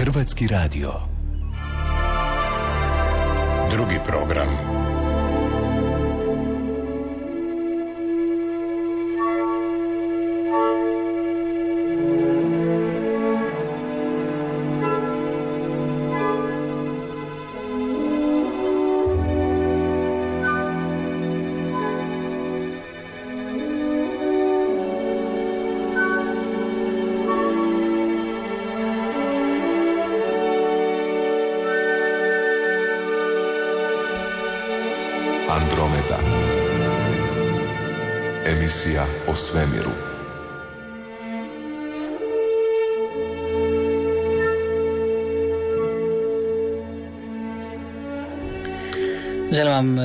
Hrvatski radio. Drugi program.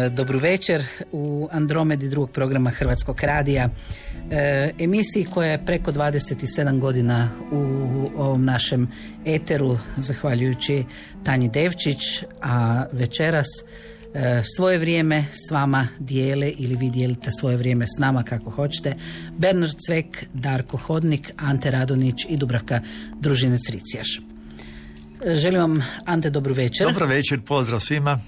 Dobru večer u Andromedi drugog programa Hrvatskog radija. E, emisiji koja je preko 27 godina u ovom našem eteru, zahvaljujući Tanji Devčić, a večeras E, svoje vrijeme s vama dijele ili vi dijelite svoje vrijeme s nama kako hoćete. Bernard Cvek, Darko Hodnik, Ante Radonić i Dubravka Družinec Ricijaš. Želim vam, Ante, dobru večer. Dobro večer, pozdrav svima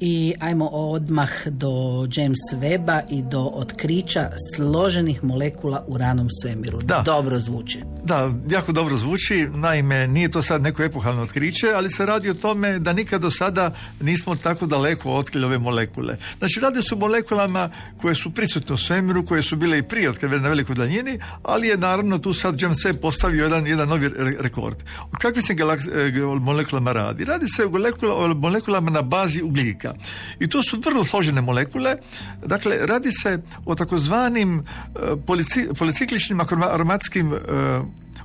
i ajmo odmah do James Weba i do otkrića složenih molekula u ranom svemiru. Da. Dobro zvuči. Da, jako dobro zvuči. Naime, nije to sad neko epohalno otkriće, ali se radi o tome da nikad do sada nismo tako daleko otkrili ove molekule. Znači, radi se o molekulama koje su prisutne u svemiru, koje su bile i prije otkrivene na velikoj daljini, ali je naravno tu sad James Webb postavio jedan, jedan novi rekord. O kakvim se e, molekulama radi? Radi se o molekulama na bazi ugljika. I to su vrlo složene molekule. Dakle, radi se o takozvanim e, policikličnim aromatskim e,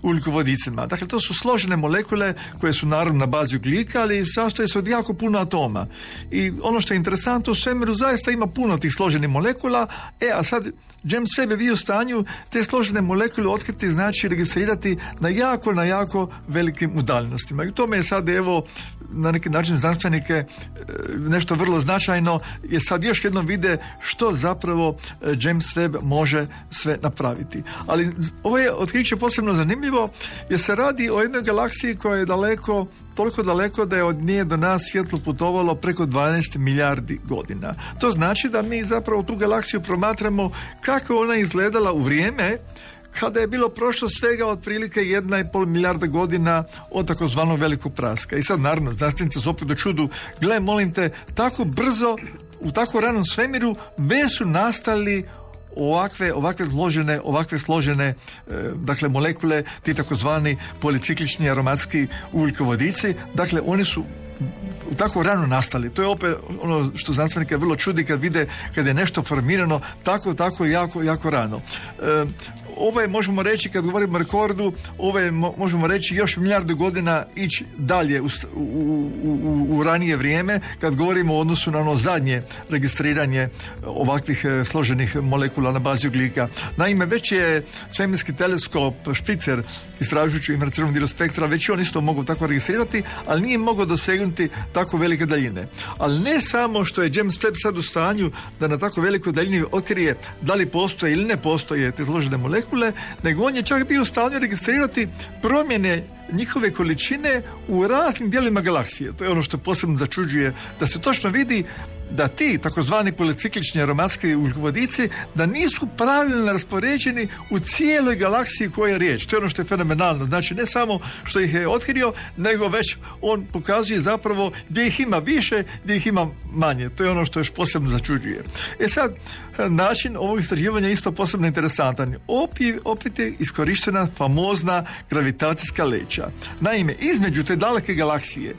ugljikovodicima. Dakle, to su složene molekule koje su naravno na bazi ugljika, ali sastoje se od jako puno atoma. I ono što je interesantno, u svemiru zaista ima puno tih složenih molekula, e, a sad James Webb je vi u stanju te složene molekule otkriti, znači registrirati na jako, na jako velikim udaljenostima. I u tome je sad, evo, na neki način znanstvenike e, nešto vrlo značajno je sad još jednom vide što zapravo e, James Webb može sve napraviti. Ali ovo je otkriće posebno zanimljivo jer se radi o jednoj galaksiji koja je daleko toliko daleko da je od nje do nas svjetlo putovalo preko 12 milijardi godina. To znači da mi zapravo tu galaksiju promatramo kako ona izgledala u vrijeme kada je bilo prošlo svega otprilike jedna i pol milijarda godina od takozvanog velikog praska. I sad naravno, znanstvenici su opet do čudu, gle, molim te, tako brzo, u tako ranom svemiru, već su nastali ovakve, ovakve složene, ovakve složene e, dakle molekule, ti takozvani policiklični aromatski ugljkovodici, dakle oni su tako rano nastali. To je opet ono što znanstvenike vrlo čudi kad vide kad je nešto formirano tako, tako jako, jako rano. E, ovo je, možemo reći, kad govorimo o rekordu, ovo je, možemo reći, još milijardu godina ići dalje u, u, u, ranije vrijeme, kad govorimo o odnosu na ono zadnje registriranje ovakvih e, složenih molekula na bazi ugljika. Naime, već je svemirski teleskop Špicer, istražujući infracrvenog dio spektra, već on isto mogu tako registrirati, ali nije mogao dosegnuti tako velike daljine. Ali ne samo što je James Webb sad u stanju da na tako velikoj daljini otkrije da li postoje ili ne postoje te složene molekule, molekule, nego on je čak bio u stanju registrirati promjene njihove količine u raznim dijelima galaksije. To je ono što posebno začuđuje, da se točno vidi da ti takozvani policiklični aromatski ugljkovodici da nisu pravilno raspoređeni u cijeloj galaksiji koja je riječ. To je ono što je fenomenalno. Znači ne samo što ih je otkrio, nego već on pokazuje zapravo gdje ih ima više, gdje ih ima manje. To je ono što još posebno začuđuje. E sad, način ovog istraživanja je isto posebno interesantan. Opet, opet je iskorištena famozna gravitacijska leća. Naime, između te daleke galaksije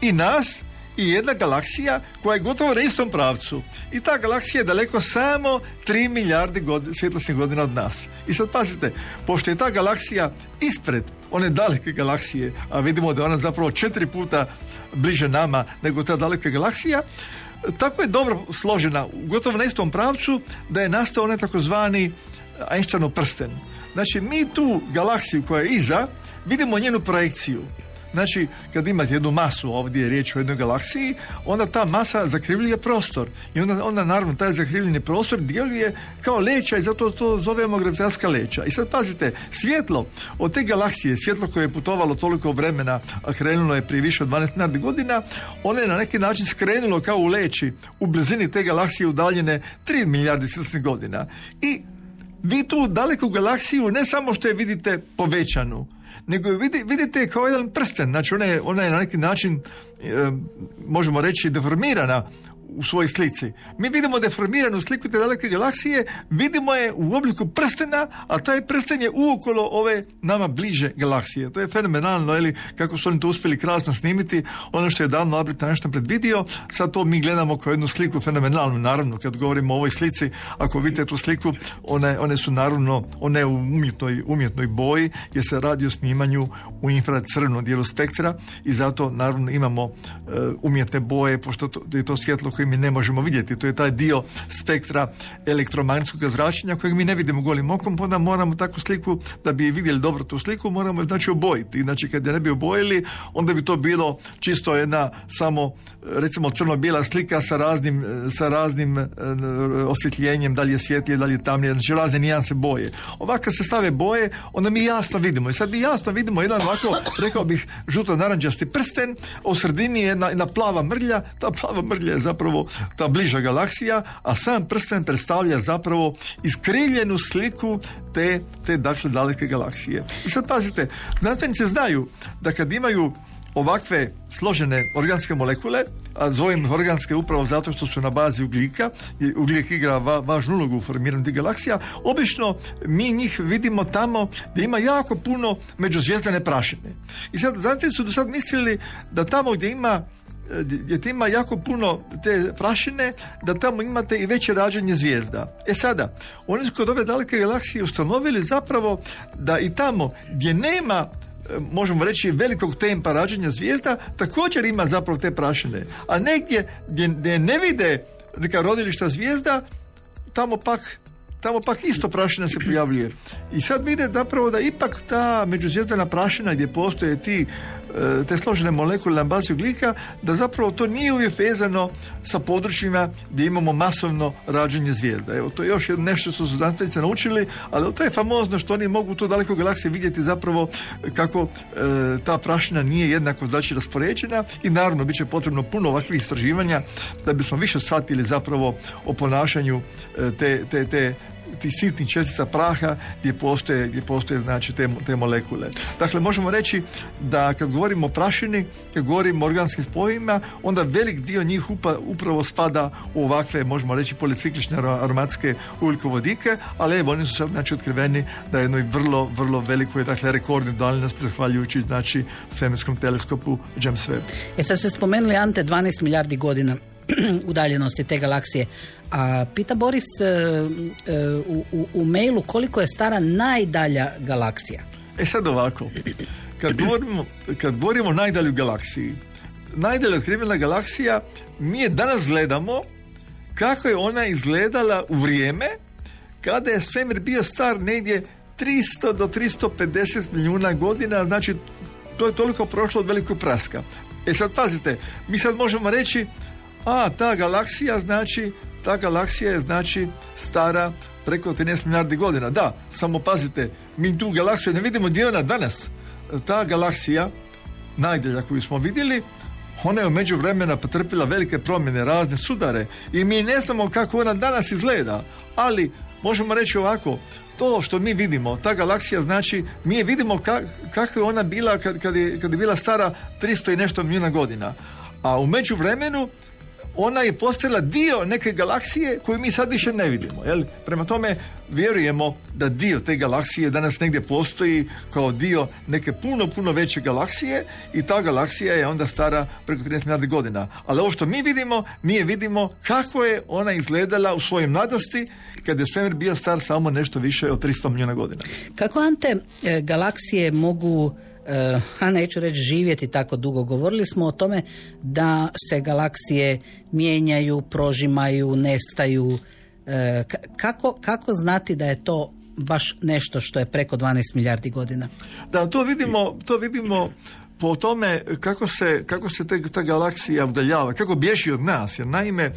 i nas i jedna galaksija koja je gotovo na istom pravcu. I ta galaksija je daleko samo 3 milijarde god, svjetlosnih godina od nas. I sad pazite, pošto je ta galaksija ispred one daleke galaksije, a vidimo da je ona zapravo četiri puta bliže nama nego ta daleka galaksija, tako je dobro složena, gotovo na istom pravcu, da je nastao onaj takozvani Einsteinov prsten. Znači, mi tu galaksiju koja je iza, vidimo njenu projekciju. Znači, kad imate jednu masu, ovdje je riječ o jednoj galaksiji, onda ta masa zakrivljuje prostor. I onda, onda naravno, taj zakrivljeni prostor djeluje kao leća i zato to zovemo gravitacijska leća. I sad pazite, svjetlo od te galaksije, svjetlo koje je putovalo toliko vremena, a krenulo je prije više od 12 milijardi godina, ono je na neki način skrenulo kao u leći u blizini te galaksije udaljene 3 milijardi svjetlosnih godina. I vi tu daleku galaksiju ne samo što je vidite povećanu, nego je vidite kao jedan prsten, znači ona je, ona je na neki način, e, možemo reći, deformirana u svojoj slici. Mi vidimo deformiranu sliku te daleke galaksije, vidimo je u obliku prstena, a taj prsten je uokolo ove nama bliže galaksije. To je fenomenalno, ili kako su oni to uspjeli krasno snimiti, ono što je davno Albert Einstein predvidio, sad to mi gledamo kao jednu sliku fenomenalnu, naravno, kad govorimo o ovoj slici, ako vidite tu sliku, one, one su naravno, one u umjetnoj, umjetnoj boji, jer se radi o snimanju u infracrvenom dijelu spektra i zato naravno imamo uh, umjetne boje, pošto to, je to svjetlo koje mi ne možemo vidjeti. To je taj dio spektra elektromagnetskog zračenja kojeg mi ne vidimo golim okom, pa onda moramo takvu sliku, da bi vidjeli dobro tu sliku, moramo znači obojiti. Znači kad je ne bi obojili, onda bi to bilo čisto jedna samo recimo crno-bijela slika sa raznim, sa raznim e, osvjetljenjem, da li je svjetlije, da li je tamnije, znači razne nijanse boje. Ovako se stave boje, onda mi jasno vidimo. I sad mi jasno vidimo jedan ovako, rekao bih, žuto-naranđasti prsten, u sredini je jedna, jedna plava mrlja, ta plava mrlja je zapravo zapravo ta bliža galaksija, a sam prsten predstavlja zapravo iskrivljenu sliku te, te dakle daleke galaksije. I sad pazite, znanstvenici znaju da kad imaju ovakve složene organske molekule, a zovem organske upravo zato što su na bazi ugljika, ugljik igra va, važnu ulogu u formiranju tih galaksija, obično mi njih vidimo tamo gdje ima jako puno međuzvijezdane prašine. I sad, znate su do sad mislili da tamo gdje ima gdje ima jako puno te prašine, da tamo imate i veće rađanje zvijezda. E sada, oni su kod ove daleke galaksije ustanovili zapravo da i tamo gdje nema e, možemo reći velikog tempa rađanja zvijezda, također ima zapravo te prašine. A negdje gdje ne vide neka rodilišta zvijezda, tamo pak tamo pak isto prašina se pojavljuje. I sad vide zapravo da ipak ta međuzvijezdana prašina gdje postoje ti e, te složene molekule na bazi ugljika, da zapravo to nije uvijek vezano sa područjima gdje imamo masovno rađenje zvijezda. Evo, to je još nešto što su znanstvenici naučili, ali to je famozno što oni mogu to daleko galaksije vidjeti zapravo kako e, ta prašina nije jednako znači raspoređena i naravno bit će potrebno puno ovakvih istraživanja da bismo više shvatili zapravo o ponašanju e, te, te, te tih sitnih čestica praha gdje postoje, gdje postoje znači te, te molekule. Dakle, možemo reći da kad govorimo o prašini, kad govorimo o organskim spojima, onda velik dio njih upa, upravo spada u ovakve, možemo reći, policiklične aromatske ugljikovodike, ali evo, oni su sad znači otkriveni da je jednoj vrlo, vrlo velikoj, dakle, rekordnoj udaljenosti zahvaljujući, znači, svemirskom teleskopu James Webb. E sad ste spomenuli Ante 12 milijardi godina udaljenosti te galaksije. A pita Boris e, e, u, u, u mailu koliko je stara najdalja galaksija? E sad ovako, kad govorimo, kad govorimo o najdalju galaksiji, najdalja otkrivena galaksija, mi je danas gledamo kako je ona izgledala u vrijeme kada je svemir bio star negdje 300 do 350 milijuna godina, znači to je toliko prošlo od velikog praska. E sad pazite, mi sad možemo reći a ta galaksija znači ta galaksija je znači stara preko 13 milijardi godina. Da, samo pazite, mi tu galaksiju ne vidimo gdje ona danas. Ta galaksija, najdalja koju smo vidjeli, ona je u međuvremena potrpila velike promjene, razne sudare i mi ne znamo kako ona danas izgleda, ali možemo reći ovako, to što mi vidimo, ta galaksija znači, mi je vidimo kako je ona bila kad, kad, je, kad je bila stara 300 i nešto milijuna godina. A u međuvremenu ona je postala dio neke galaksije koju mi sad više ne vidimo. Jel? Prema tome vjerujemo da dio te galaksije danas negdje postoji kao dio neke puno, puno veće galaksije i ta galaksija je onda stara preko 13 milijardi godina. Ali ovo što mi vidimo, mi je vidimo kako je ona izgledala u svojoj mladosti kad je svemir bio star samo nešto više od 300 milijuna godina. Kako Ante e, galaksije mogu a neću reći živjeti tako dugo. Govorili smo o tome da se galaksije mijenjaju, prožimaju, nestaju. E, kako, kako znati da je to baš nešto što je preko 12 milijardi godina? Da, to vidimo, to vidimo po tome kako se, kako se te, ta galaksija udaljava, kako bježi od nas, jer naime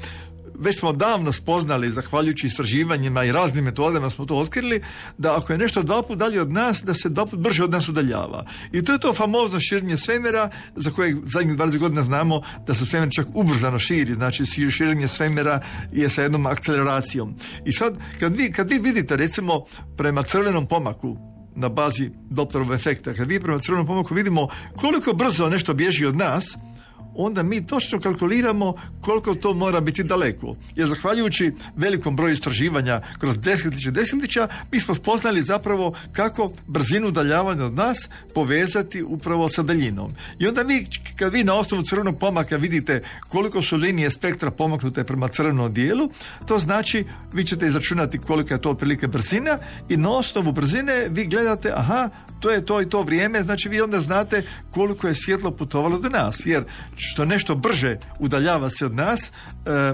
već smo davno spoznali, zahvaljujući istraživanjima i raznim metodama smo to otkrili, da ako je nešto dva dalje od nas, da se dva put brže od nas udaljava. I to je to famozno širenje svemira, za koje zadnjih 20 godina znamo da se svemir čak ubrzano širi, znači širenje svemira je sa jednom akceleracijom. I sad, kad vi, kad vi vidite, recimo, prema crvenom pomaku, na bazi Dopplerovog efekta, kad vi prema crvenom pomaku vidimo koliko brzo nešto bježi od nas, onda mi točno kalkuliramo koliko to mora biti daleko. Jer zahvaljujući velikom broju istraživanja kroz desetljeće desetljeća, mi smo spoznali zapravo kako brzinu udaljavanja od nas povezati upravo sa daljinom. I onda vi, kad vi na osnovu crvenog pomaka vidite koliko su linije spektra pomaknute prema crvenom dijelu, to znači vi ćete izračunati kolika je to otprilike brzina i na osnovu brzine vi gledate, aha, to je to i to vrijeme, znači vi onda znate koliko je svjetlo putovalo do nas. Jer što nešto brže udaljava se od nas, e,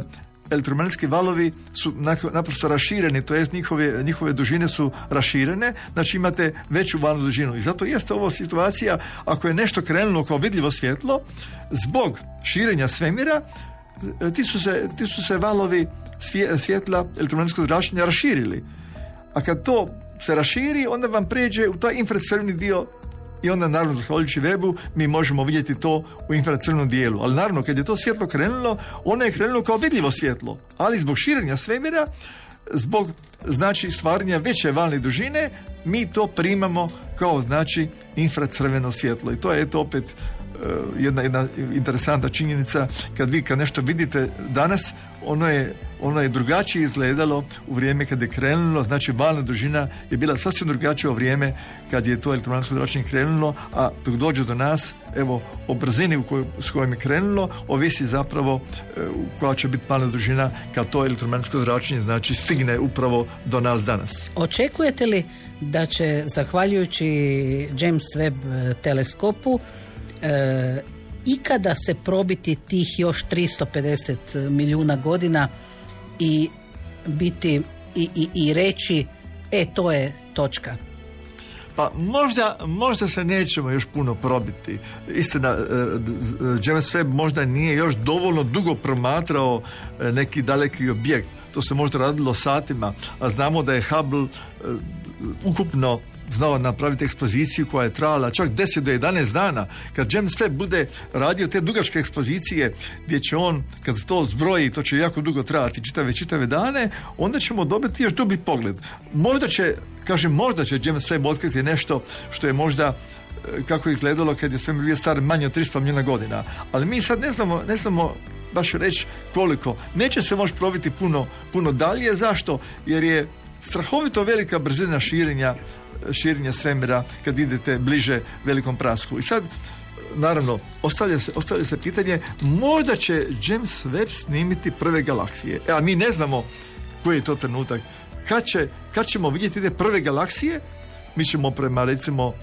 elektromagnetski valovi su naprosto rašireni, to jest njihove, njihove dužine su raširene, znači imate veću valnu dužinu. I zato jeste ovo situacija, ako je nešto krenulo kao vidljivo svjetlo, zbog širenja svemira, e, ti su se, ti su se valovi svjetla elektromagnetskog zračenja raširili. A kad to se raširi, onda vam pređe u taj infracrveni dio i onda naravno zahvaljujući webu mi možemo vidjeti to u infracrvenom dijelu. Ali naravno kad je to svjetlo krenulo, ono je krenulo kao vidljivo svjetlo, ali zbog širenja svemira zbog znači stvaranja veće valne dužine mi to primamo kao znači infracrveno svjetlo i to je eto opet jedna, jedna interesantna činjenica kad vi kad nešto vidite danas ono je, ono je drugačije izgledalo u vrijeme kad je krenulo, znači valna dužina je bila sasvim drugačija u vrijeme kad je to elektromagnetsko zračenje krenulo, a dok dođe do nas, evo, o brzini u kojoj, s kojom je krenulo, ovisi zapravo e, koja će biti valna dužina kad to elektromagnetsko zračenje znači stigne upravo do nas danas. Očekujete li da će, zahvaljujući James Webb teleskopu, e, ikada se probiti tih još 350 milijuna godina i biti i, i, i reći e to je točka pa možda, možda se nećemo još puno probiti. Istina, e, James Webb možda nije još dovoljno dugo promatrao e, neki daleki objekt. To se možda radilo satima, a znamo da je Hubble e, ukupno znao napraviti ekspoziciju koja je trajala čak 10 do 11 dana. Kad James Webb bude radio te dugačke ekspozicije gdje će on, kad to zbroji, to će jako dugo trajati, čitave, čitave dane, onda ćemo dobiti još dubi pogled. Možda će, kažem, možda će James Webb otkriti nešto što je možda e, kako je izgledalo kad je sve bio star manje od 300 milijuna godina. Ali mi sad ne znamo, ne znamo baš reći koliko. Neće se moći probiti puno, puno dalje. Zašto? Jer je strahovito velika brzina širenja širenja svemira kad idete bliže velikom prasku. I sad, naravno, ostavlja se, ostavlja se pitanje, možda će James Webb snimiti prve galaksije. E, a mi ne znamo koji je to trenutak. Kad, će, kad ćemo vidjeti te prve galaksije, mi ćemo prema, recimo,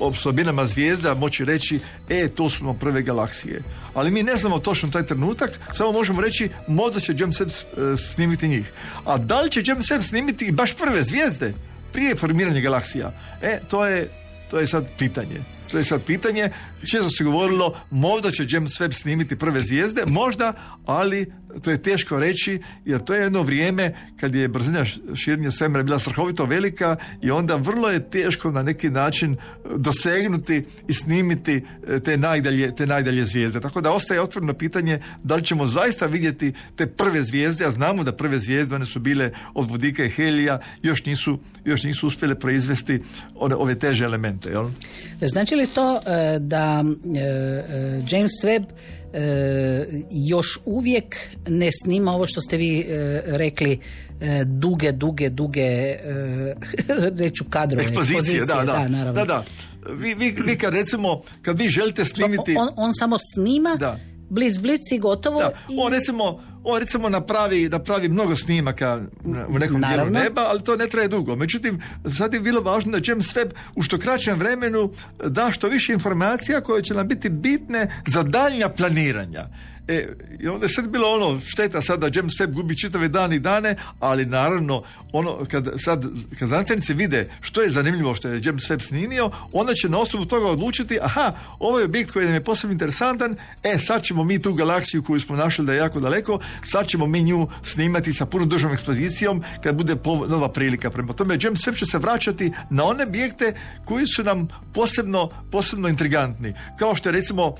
osobinama zvijezda moći reći e, to su prve galaksije. Ali mi ne znamo točno taj trenutak, samo možemo reći možda će James Webb e, snimiti njih. A da li će James Webb snimiti baš prve zvijezde? Prije formiranja galaksija. E, to je, to je sad pitanje. To je sad pitanje. Često se govorilo, možda će James Webb snimiti prve zvijezde, možda, ali to je teško reći, jer to je jedno vrijeme kad je brzina širenja svemira bila strahovito velika i onda vrlo je teško na neki način dosegnuti i snimiti e, te najdalje, te najdalje zvijezde. Tako da ostaje otvoreno pitanje da li ćemo zaista vidjeti te prve zvijezde, a znamo da prve zvijezde one su bile od vodika i helija, još nisu, još nisu uspjele proizvesti ove, ove teže elemente. Jel? Znači li to e, da e, e, James Webb još uvijek ne snima ovo što ste vi rekli duge, duge, duge reću kadrove. Ekspozicije, da, da, da, da, da. Vi, vi, vi kad recimo, kad vi želite snimiti... On, on samo snima, da. blic, blic i gotovo. Da. On recimo, on recimo napravi, napravi mnogo snimaka u nekom dijelu neba, ali to ne traje dugo. Međutim, sad je bilo važno da James Webb u što kraćem vremenu da što više informacija koje će nam biti bitne za daljnja planiranja. E, I onda je sad bilo ono, šteta sada James Webb gubi čitave dane i dane, ali naravno, ono, kad sad, kad znanstvenici vide što je zanimljivo što je James Webb snimio, onda će na osnovu toga odlučiti, aha, ovo je objekt koji nam je posebno interesantan, e, sad ćemo mi tu galaksiju koju smo našli da je jako daleko, sad ćemo mi nju snimati sa puno državnom ekspozicijom kad bude nova prilika. Prema tome, James Webb će se vraćati na one objekte koji su nam posebno, posebno intrigantni. Kao što je recimo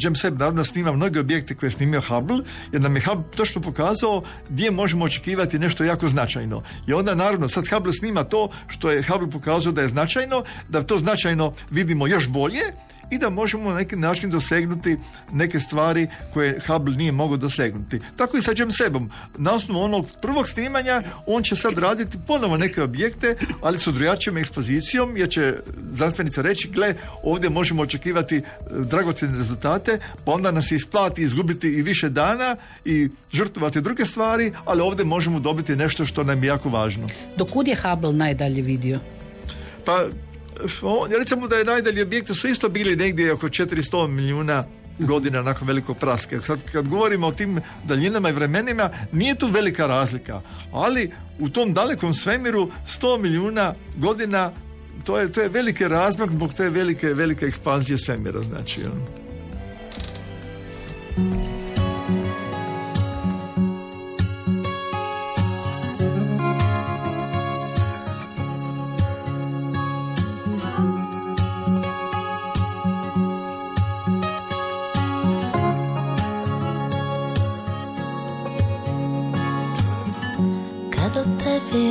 James Webb naravno snima mnoge objekte koje je snimio Hubble, jer nam je Hubble točno pokazao gdje možemo očekivati nešto jako značajno. I onda naravno sad Hubble snima to što je Hubble pokazao da je značajno, da to značajno vidimo još bolje i da možemo na neki način dosegnuti neke stvari koje Hubble nije mogao dosegnuti. Tako i sa James Webbom. Na osnovu onog prvog snimanja on će sad raditi ponovo neke objekte, ali sa drugačijom ekspozicijom, jer će znanstvenica reći, gle, ovdje možemo očekivati e, dragocjene rezultate, pa onda nas isplati izgubiti i više dana i žrtvovati druge stvari, ali ovdje možemo dobiti nešto što nam je jako važno. Dokud je Hubble najdalje vidio? Pa recimo da je najdalji objekti su isto bili negdje oko 400 milijuna godina nakon velikog praske. Sad kad govorimo o tim daljinama i vremenima, nije tu velika razlika, ali u tom dalekom svemiru 100 milijuna godina to je, to je veliki razmak zbog te velike, velike ekspanzije svemira, znači.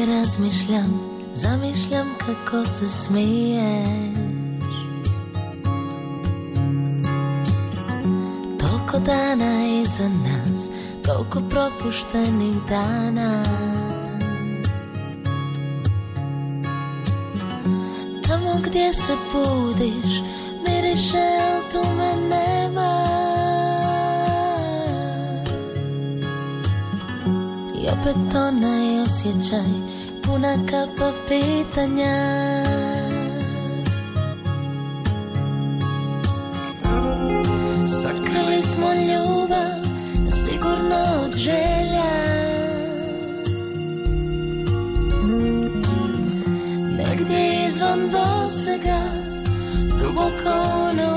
Razmišljam, zamišljam kako se smiješ. Toliko dana iza nas, toliko propuštenih dana. Tamo gdje se budiš, miriše, al tu me nema Opet onaj osjećaj puna kapa pitanja. Sakrili smo ljubav sigurno od želja. Negdje izvan dosega duboko unutra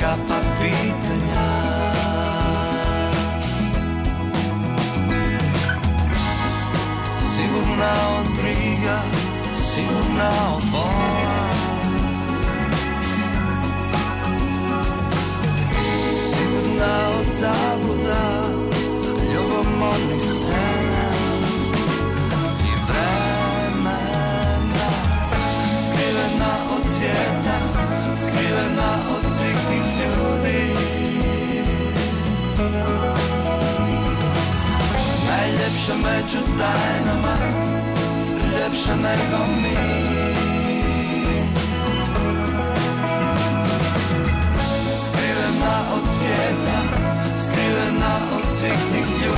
kapa pitanja. Sigurna od briga, sigurna od bola Sigurna od zabluda, ljubomornih scena I vremena Skrivena od svijeta, skrivena Najljepša među tajnama Ljepša nego mi Skrivena od svijeta Skrivena od svih tih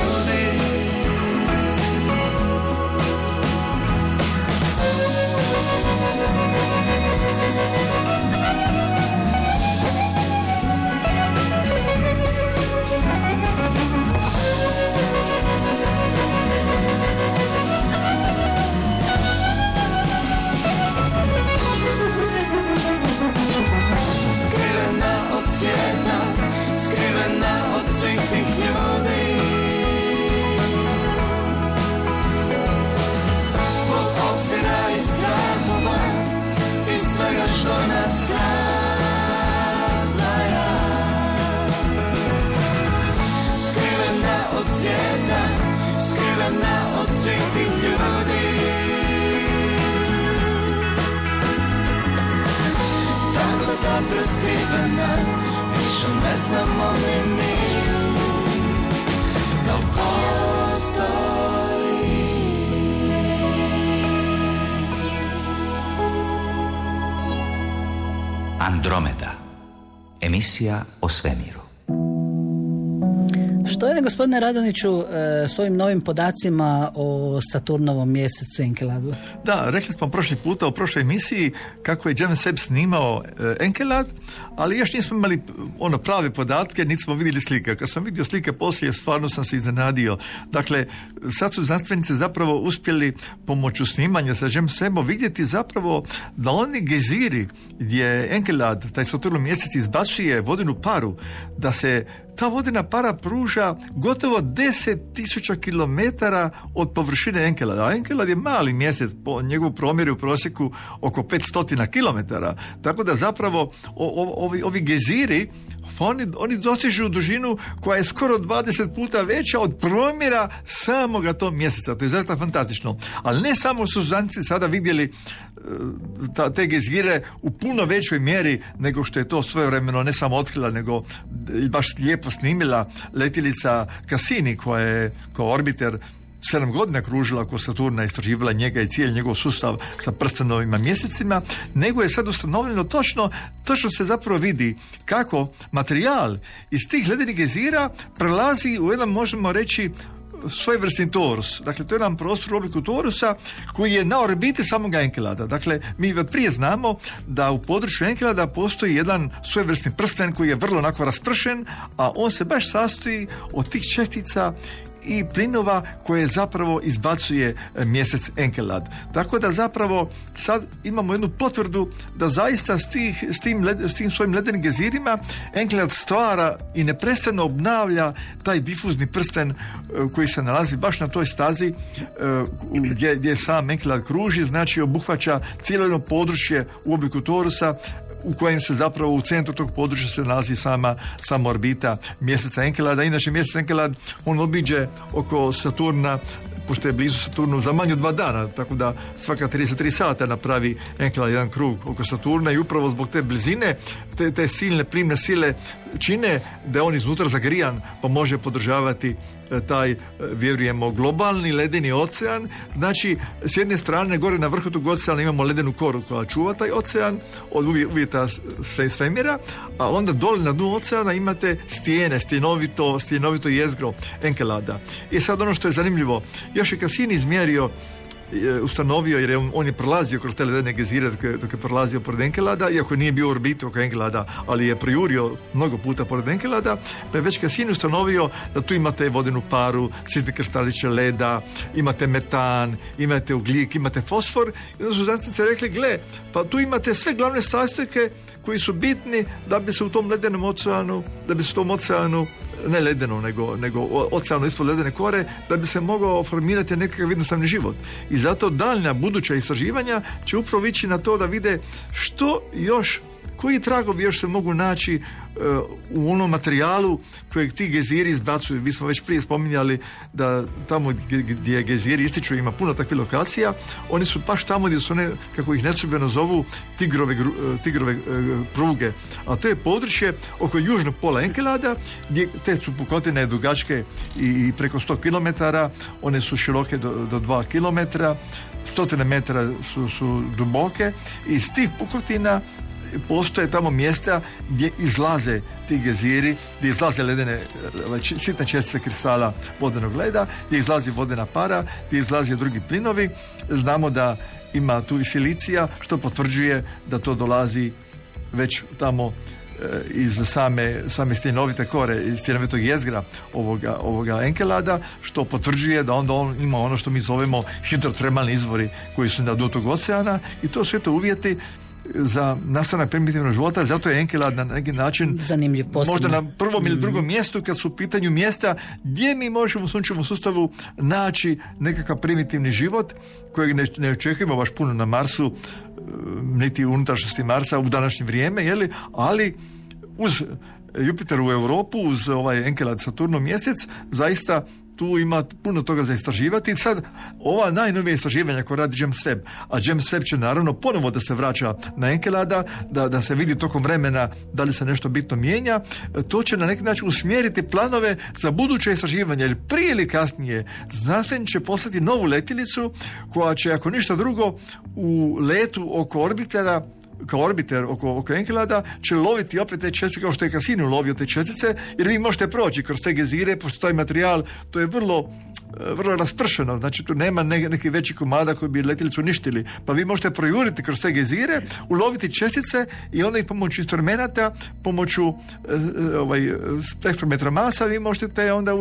Više ne znamo ni mi Da Andromeda. Emisija o svemiru. Što je, gospodine Radoniću, e, s ovim novim podacima o Saturnovom mjesecu Enkeladu? Da, rekli smo prošli puta u prošloj emisiji kako je James Webb snimao e, Enkelad, ali još nismo imali ono prave podatke, niti smo vidjeli slike. Kad sam vidio slike poslije, stvarno sam se iznenadio. Dakle, sad su znanstvenici zapravo uspjeli pomoću snimanja sa James Webbom vidjeti zapravo da oni geziri gdje Enkelad, taj Saturnov mjesec izbacuje vodenu paru, da se ta vodena para pruža gotovo 10.000 km od površine Enkelada. A Enkelad je mali mjesec, po njegovu promjeru u prosjeku oko 500 km. Tako da zapravo ovi, ovi geziri oni, oni dostižu dužinu koja je skoro 20 puta veća od promjera samoga tog mjeseca. To je zaista fantastično. Ali ne samo su znanci sada vidjeli e, ta, te gezire u puno većoj mjeri nego što je to svojevremeno ne samo otkrila, nego baš lijepo snimila letilica Cassini koja je kao orbiter sedam godina kružila oko Saturna, istraživala njega i cijeli njegov sustav sa prstenovima mjesecima, nego je sad ustanovljeno točno, točno se zapravo vidi kako materijal iz tih ledenih gezira prelazi u jedan, možemo reći, svojevrsni torus. Dakle, to je jedan prostor u obliku torusa koji je na orbiti samoga Enkelada. Dakle, mi od prije znamo da u području Enkelada postoji jedan svojevrsni prsten koji je vrlo onako raspršen, a on se baš sastoji od tih čestica i plinova koje zapravo izbacuje e, mjesec Enkelad. Tako da zapravo sad imamo jednu potvrdu da zaista s, tih, s, tim, s tim svojim ledenim gezirima Enkelad stvara i neprestano obnavlja taj difuzni prsten e, koji se nalazi baš na toj stazi e, gdje, gdje sam Enkelad kruži, znači obuhvaća cijelo jedno područje u obliku torusa u kojem se zapravo u centru tog područja se nalazi sama, sama orbita mjeseca Enkelada. Inače mjesec Enkelad on obiđe oko Saturna pošto je blizu Saturnu za manje od dva dana, tako da svaka 33 sata napravi Enkelad jedan krug oko Saturna i upravo zbog te blizine, te, te silne primne sile čine da je on iznutra zagrijan pa može podržavati taj, e, vjerujemo, globalni ledeni ocean. Znači, s jedne strane, gore na vrhu tog oceana imamo ledenu koru koja čuva taj ocean od uvjeta sve svemira, a onda dole na dnu oceana imate stijene, stjenovito, stjenovito jezgro Enkelada. I sad ono što je zanimljivo, još je Cassini izmjerio je ustanovio, jer je on, on je prolazio kroz te ledene gezire dok je, dok je prolazio pored Enkelada, iako nije bio u orbitu oko Enkelada, ali je prijurio mnogo puta pored Enkelada, pa je već ustanovio da tu imate vodenu paru, sitne krstaliće leda, imate metan, imate ugljik, imate fosfor, i onda su znanstvenici rekli, gle, pa tu imate sve glavne sastojke koji su bitni da bi se u tom ledenom oceanu, da bi se u tom oceanu ne ledeno, nego, nego oceanu ispod ledene kore, da bi se mogao formirati nekakav jednostavni život. I zato daljnja buduća istraživanja će upravo ići na to da vide što još koji tragovi još se mogu naći e, u onom materijalu kojeg ti geziri izbacuju. Mi smo već prije spominjali da tamo gdje geziri ističu ima puno takvih lokacija, oni su baš tamo gdje su one, kako ih nesubjeno zovu, tigrove, e, tigrove e, pruge. A to je područje oko južnog pola Enkelada, gdje te su pukotine dugačke i preko 100 km, one su široke do, do 2 km, stotine metara su, su duboke i iz tih pukotina postoje tamo mjesta gdje izlaze ti geziri, gdje izlaze ledene sitne čestice kristala vodenog leda, gdje izlazi vodena para, gdje izlaze drugi plinovi. Znamo da ima tu i silicija što potvrđuje da to dolazi već tamo eh, iz same, same stjenovite kore, iz stjenovitog jezgra ovoga, ovoga enkelada, što potvrđuje da onda on ima ono što mi zovemo hidrotermalni izvori koji su na dnu tog oceana i to su eto uvjeti za nastanak primitivnog života, zato je Enkelad na neki način Zanimljiv, možda na prvom ili drugom mm. mjestu kad su u pitanju mjesta gdje mi možemo u sunčevom sustavu naći nekakav primitivni život kojeg ne, ne očekujemo baš puno na Marsu e, niti unutrašnjosti Marsa u današnje vrijeme, jeli? ali uz Jupiter u Europu uz ovaj Enkelad Saturno mjesec zaista tu ima puno toga za istraživati. Sad, ova najnovija istraživanja koja radi James Webb, a James Webb će naravno ponovo da se vraća na Enkelada, da, da se vidi tokom vremena da li se nešto bitno mijenja, to će na neki način usmjeriti planove za buduće istraživanje, jer prije ili kasnije znanstveni će poslati novu letilicu koja će, ako ništa drugo, u letu oko orbitera kao orbiter oko, oko Enkelada će loviti opet te čestice kao što je Kasinu lovio te čestice jer vi možete proći kroz te gezire pošto taj materijal to je vrlo vrlo raspršeno, znači tu nema ne, neki veći komada koji bi letjelicu uništili, pa vi možete projuriti kroz te gezire, uloviti čestice i onda ih pomoću instrumenta, pomoću e, e, ovaj, spektrometra masa vi možete te onda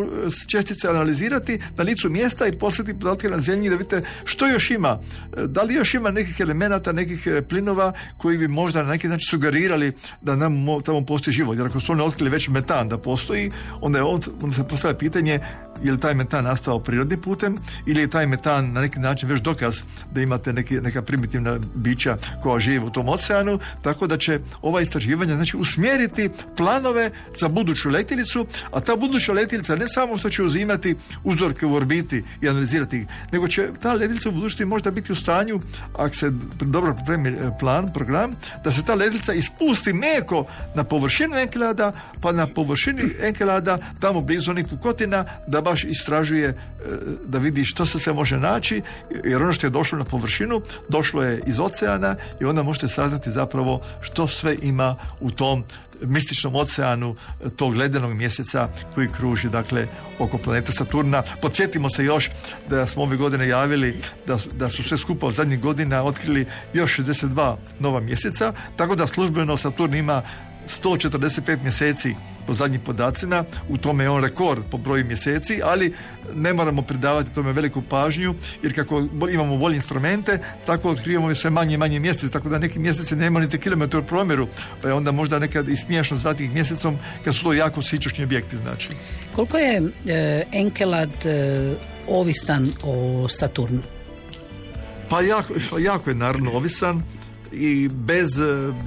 čestice analizirati na licu mjesta i poslati podatke na zemlji da vidite što još ima, da li još ima nekih elemenata, nekih plinova koji bi možda na neki način sugerirali da nam tamo postoji život. Jer ako su oni otkrili već metan da postoji, onda, je on, onda se postavlja pitanje je li taj metan nastao prirodnim putem ili je taj metan na neki način već dokaz da imate neki, neka primitivna bića koja žive u tom oceanu, tako da će ova istraživanja znači, usmjeriti planove za buduću letjelicu, a ta buduća letjelica ne samo što će uzimati uzorke u orbiti i analizirati ih, nego će ta letjelica u budućnosti možda biti u stanju, ako se dobro pripremi e, plan, program, da se ta ledvica ispusti meko na površinu enkelada, pa na površini enkelada, tamo blizu onih pukotina, da baš istražuje, da vidi što se sve može naći, jer ono što je došlo na površinu, došlo je iz oceana i onda možete saznati zapravo što sve ima u tom mističnom oceanu tog ledenog mjeseca koji kruži dakle oko planeta Saturna. Podsjetimo se još da smo ove godine javili da, da su sve skupa u zadnjih godina otkrili još 62 nova mjeseca, tako da službeno Saturn ima 145 mjeseci po zadnjim podacima, u tome je on rekord po broju mjeseci, ali ne moramo pridavati tome veliku pažnju, jer kako imamo bolje instrumente, tako otkrivamo sve manje i manje mjeseci, tako da neki mjeseci nema niti kilometar u promjeru, pa je onda možda nekad i smiješno zvati ih mjesecom, kad su to jako sičočni objekti, znači. Koliko je e, Enkelad e, ovisan o Saturnu? Pa jako, jako je naravno ovisan i bez,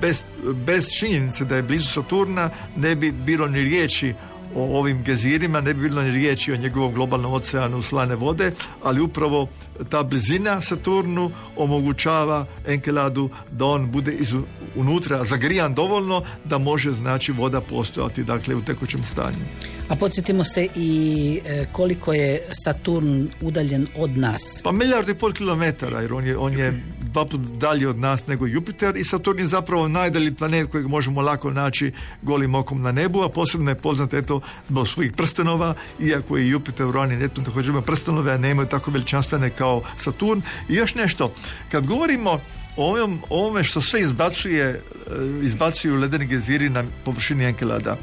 bez, bez činjenice da je blizu Saturna ne bi bilo ni riječi o ovim gezirima, ne bi bilo ni riječi o njegovom globalnom oceanu slane vode, ali upravo ta blizina Saturnu omogućava Enkeladu da on bude iz, unutra zagrijan dovoljno da može znači voda postojati dakle u tekućem stanju. A podsjetimo se i e, koliko je Saturn udaljen od nas. Pa milijardu i pol kilometara jer on je, on je dva put dalje od nas nego Jupiter i Saturn je zapravo najdalji planet kojeg možemo lako naći golim okom na nebu, a posebno je poznat eto zbog svojih prstenova, iako je Jupiter, Uran i Neptun također ima prstenove, a nemaju tako veličanstvene kao Saturn. I još nešto, kad govorimo o ovome što sve izbacuje, e, izbacuju ledeni geziri na površini Enkelada.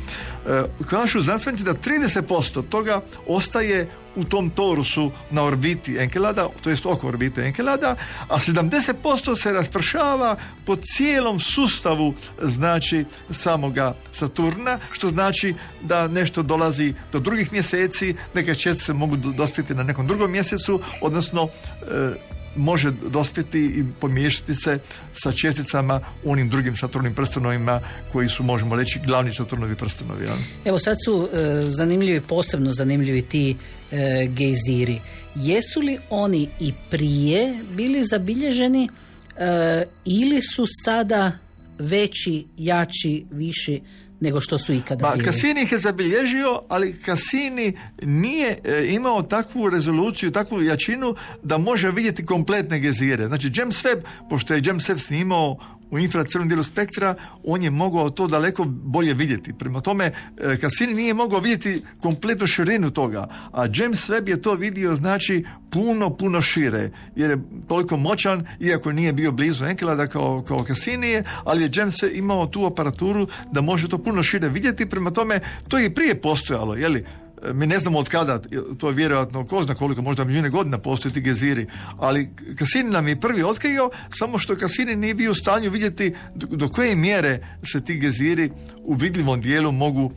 E, kažu znanstvenici da 30% toga ostaje u tom torusu na orbiti Enkelada, to jest oko orbite Enkelada, a 70% se raspršava po cijelom sustavu znači samoga Saturna, što znači da nešto dolazi do drugih mjeseci, neke čestice mogu dospjeti na nekom drugom mjesecu, odnosno e, može dospjeti i pomiješati se sa česticama u onim drugim Saturnim prstenovima koji su, možemo reći, glavni Saturnovi prstenovi. Ja? Evo sad su e, zanimljivi, posebno zanimljivi ti e, gejziri. Jesu li oni i prije bili zabilježeni e, ili su sada veći, jači, viši nego što su ikada ba, Kasini ih je zabilježio, ali Kasini nije e, imao takvu rezoluciju, takvu jačinu da može vidjeti kompletne gezire. Znači James Webb, pošto je James Webb snimao u infracrvenom dijelu spektra, on je mogao to daleko bolje vidjeti. Prema tome, e, Cassini nije mogao vidjeti kompletnu širinu toga, a James Webb je to vidio znači puno, puno šire, jer je toliko moćan, iako nije bio blizu Enkelada kao, kao Cassini, ali je James imao tu aparaturu da može to puno šire vidjeti, prema tome to je i prije postojalo, li mi ne znamo od kada, to je vjerojatno ko zna koliko, možda milijune godina postoje ti geziri, ali Kasini nam je prvi otkrio, samo što Kasini nije bio u stanju vidjeti do koje mjere se ti geziri u vidljivom dijelu mogu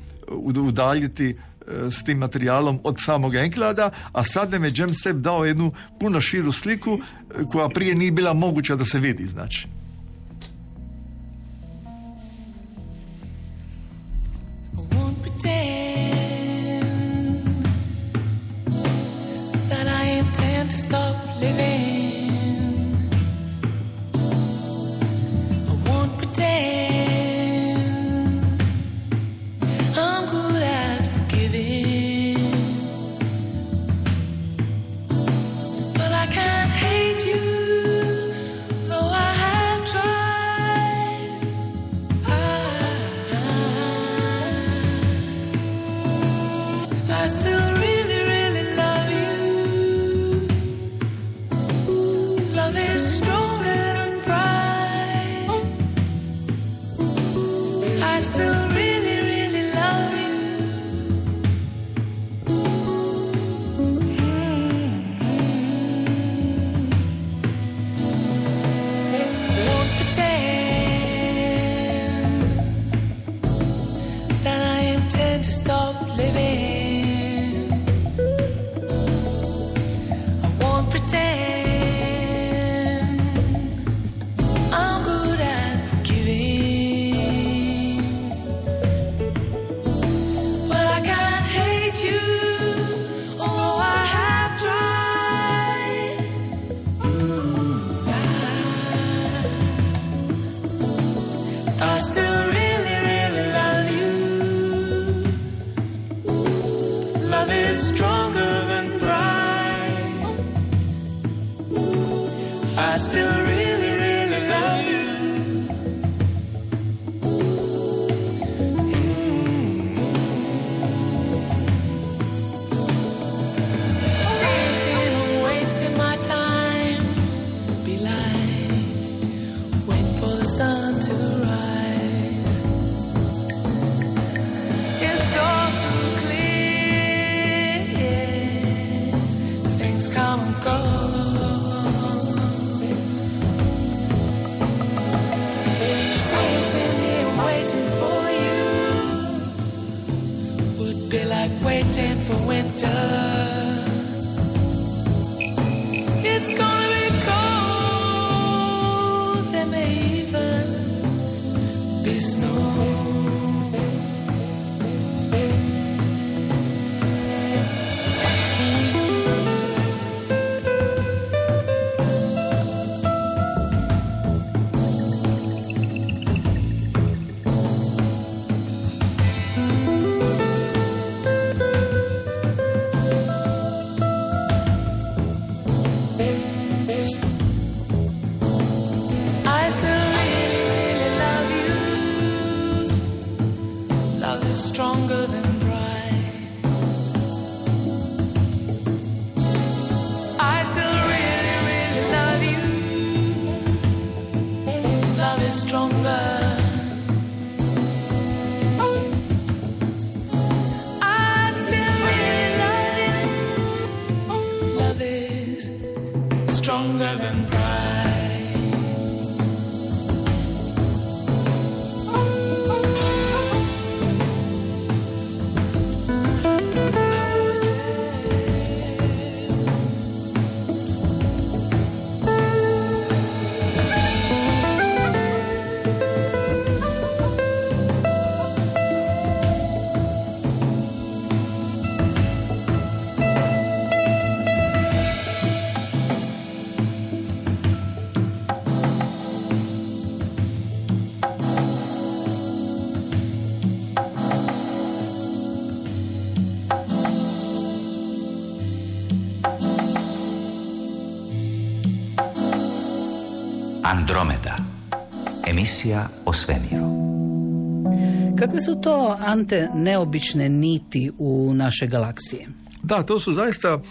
udaljiti e, s tim materijalom od samog Enklada, a sad nam je James Webb dao jednu puno širu sliku e, koja prije nije bila moguća da se vidi, znači. To stop living. Emisija o svemiru. Kakve su to, Ante, neobične niti u našoj galaksiji? Da, to su zaista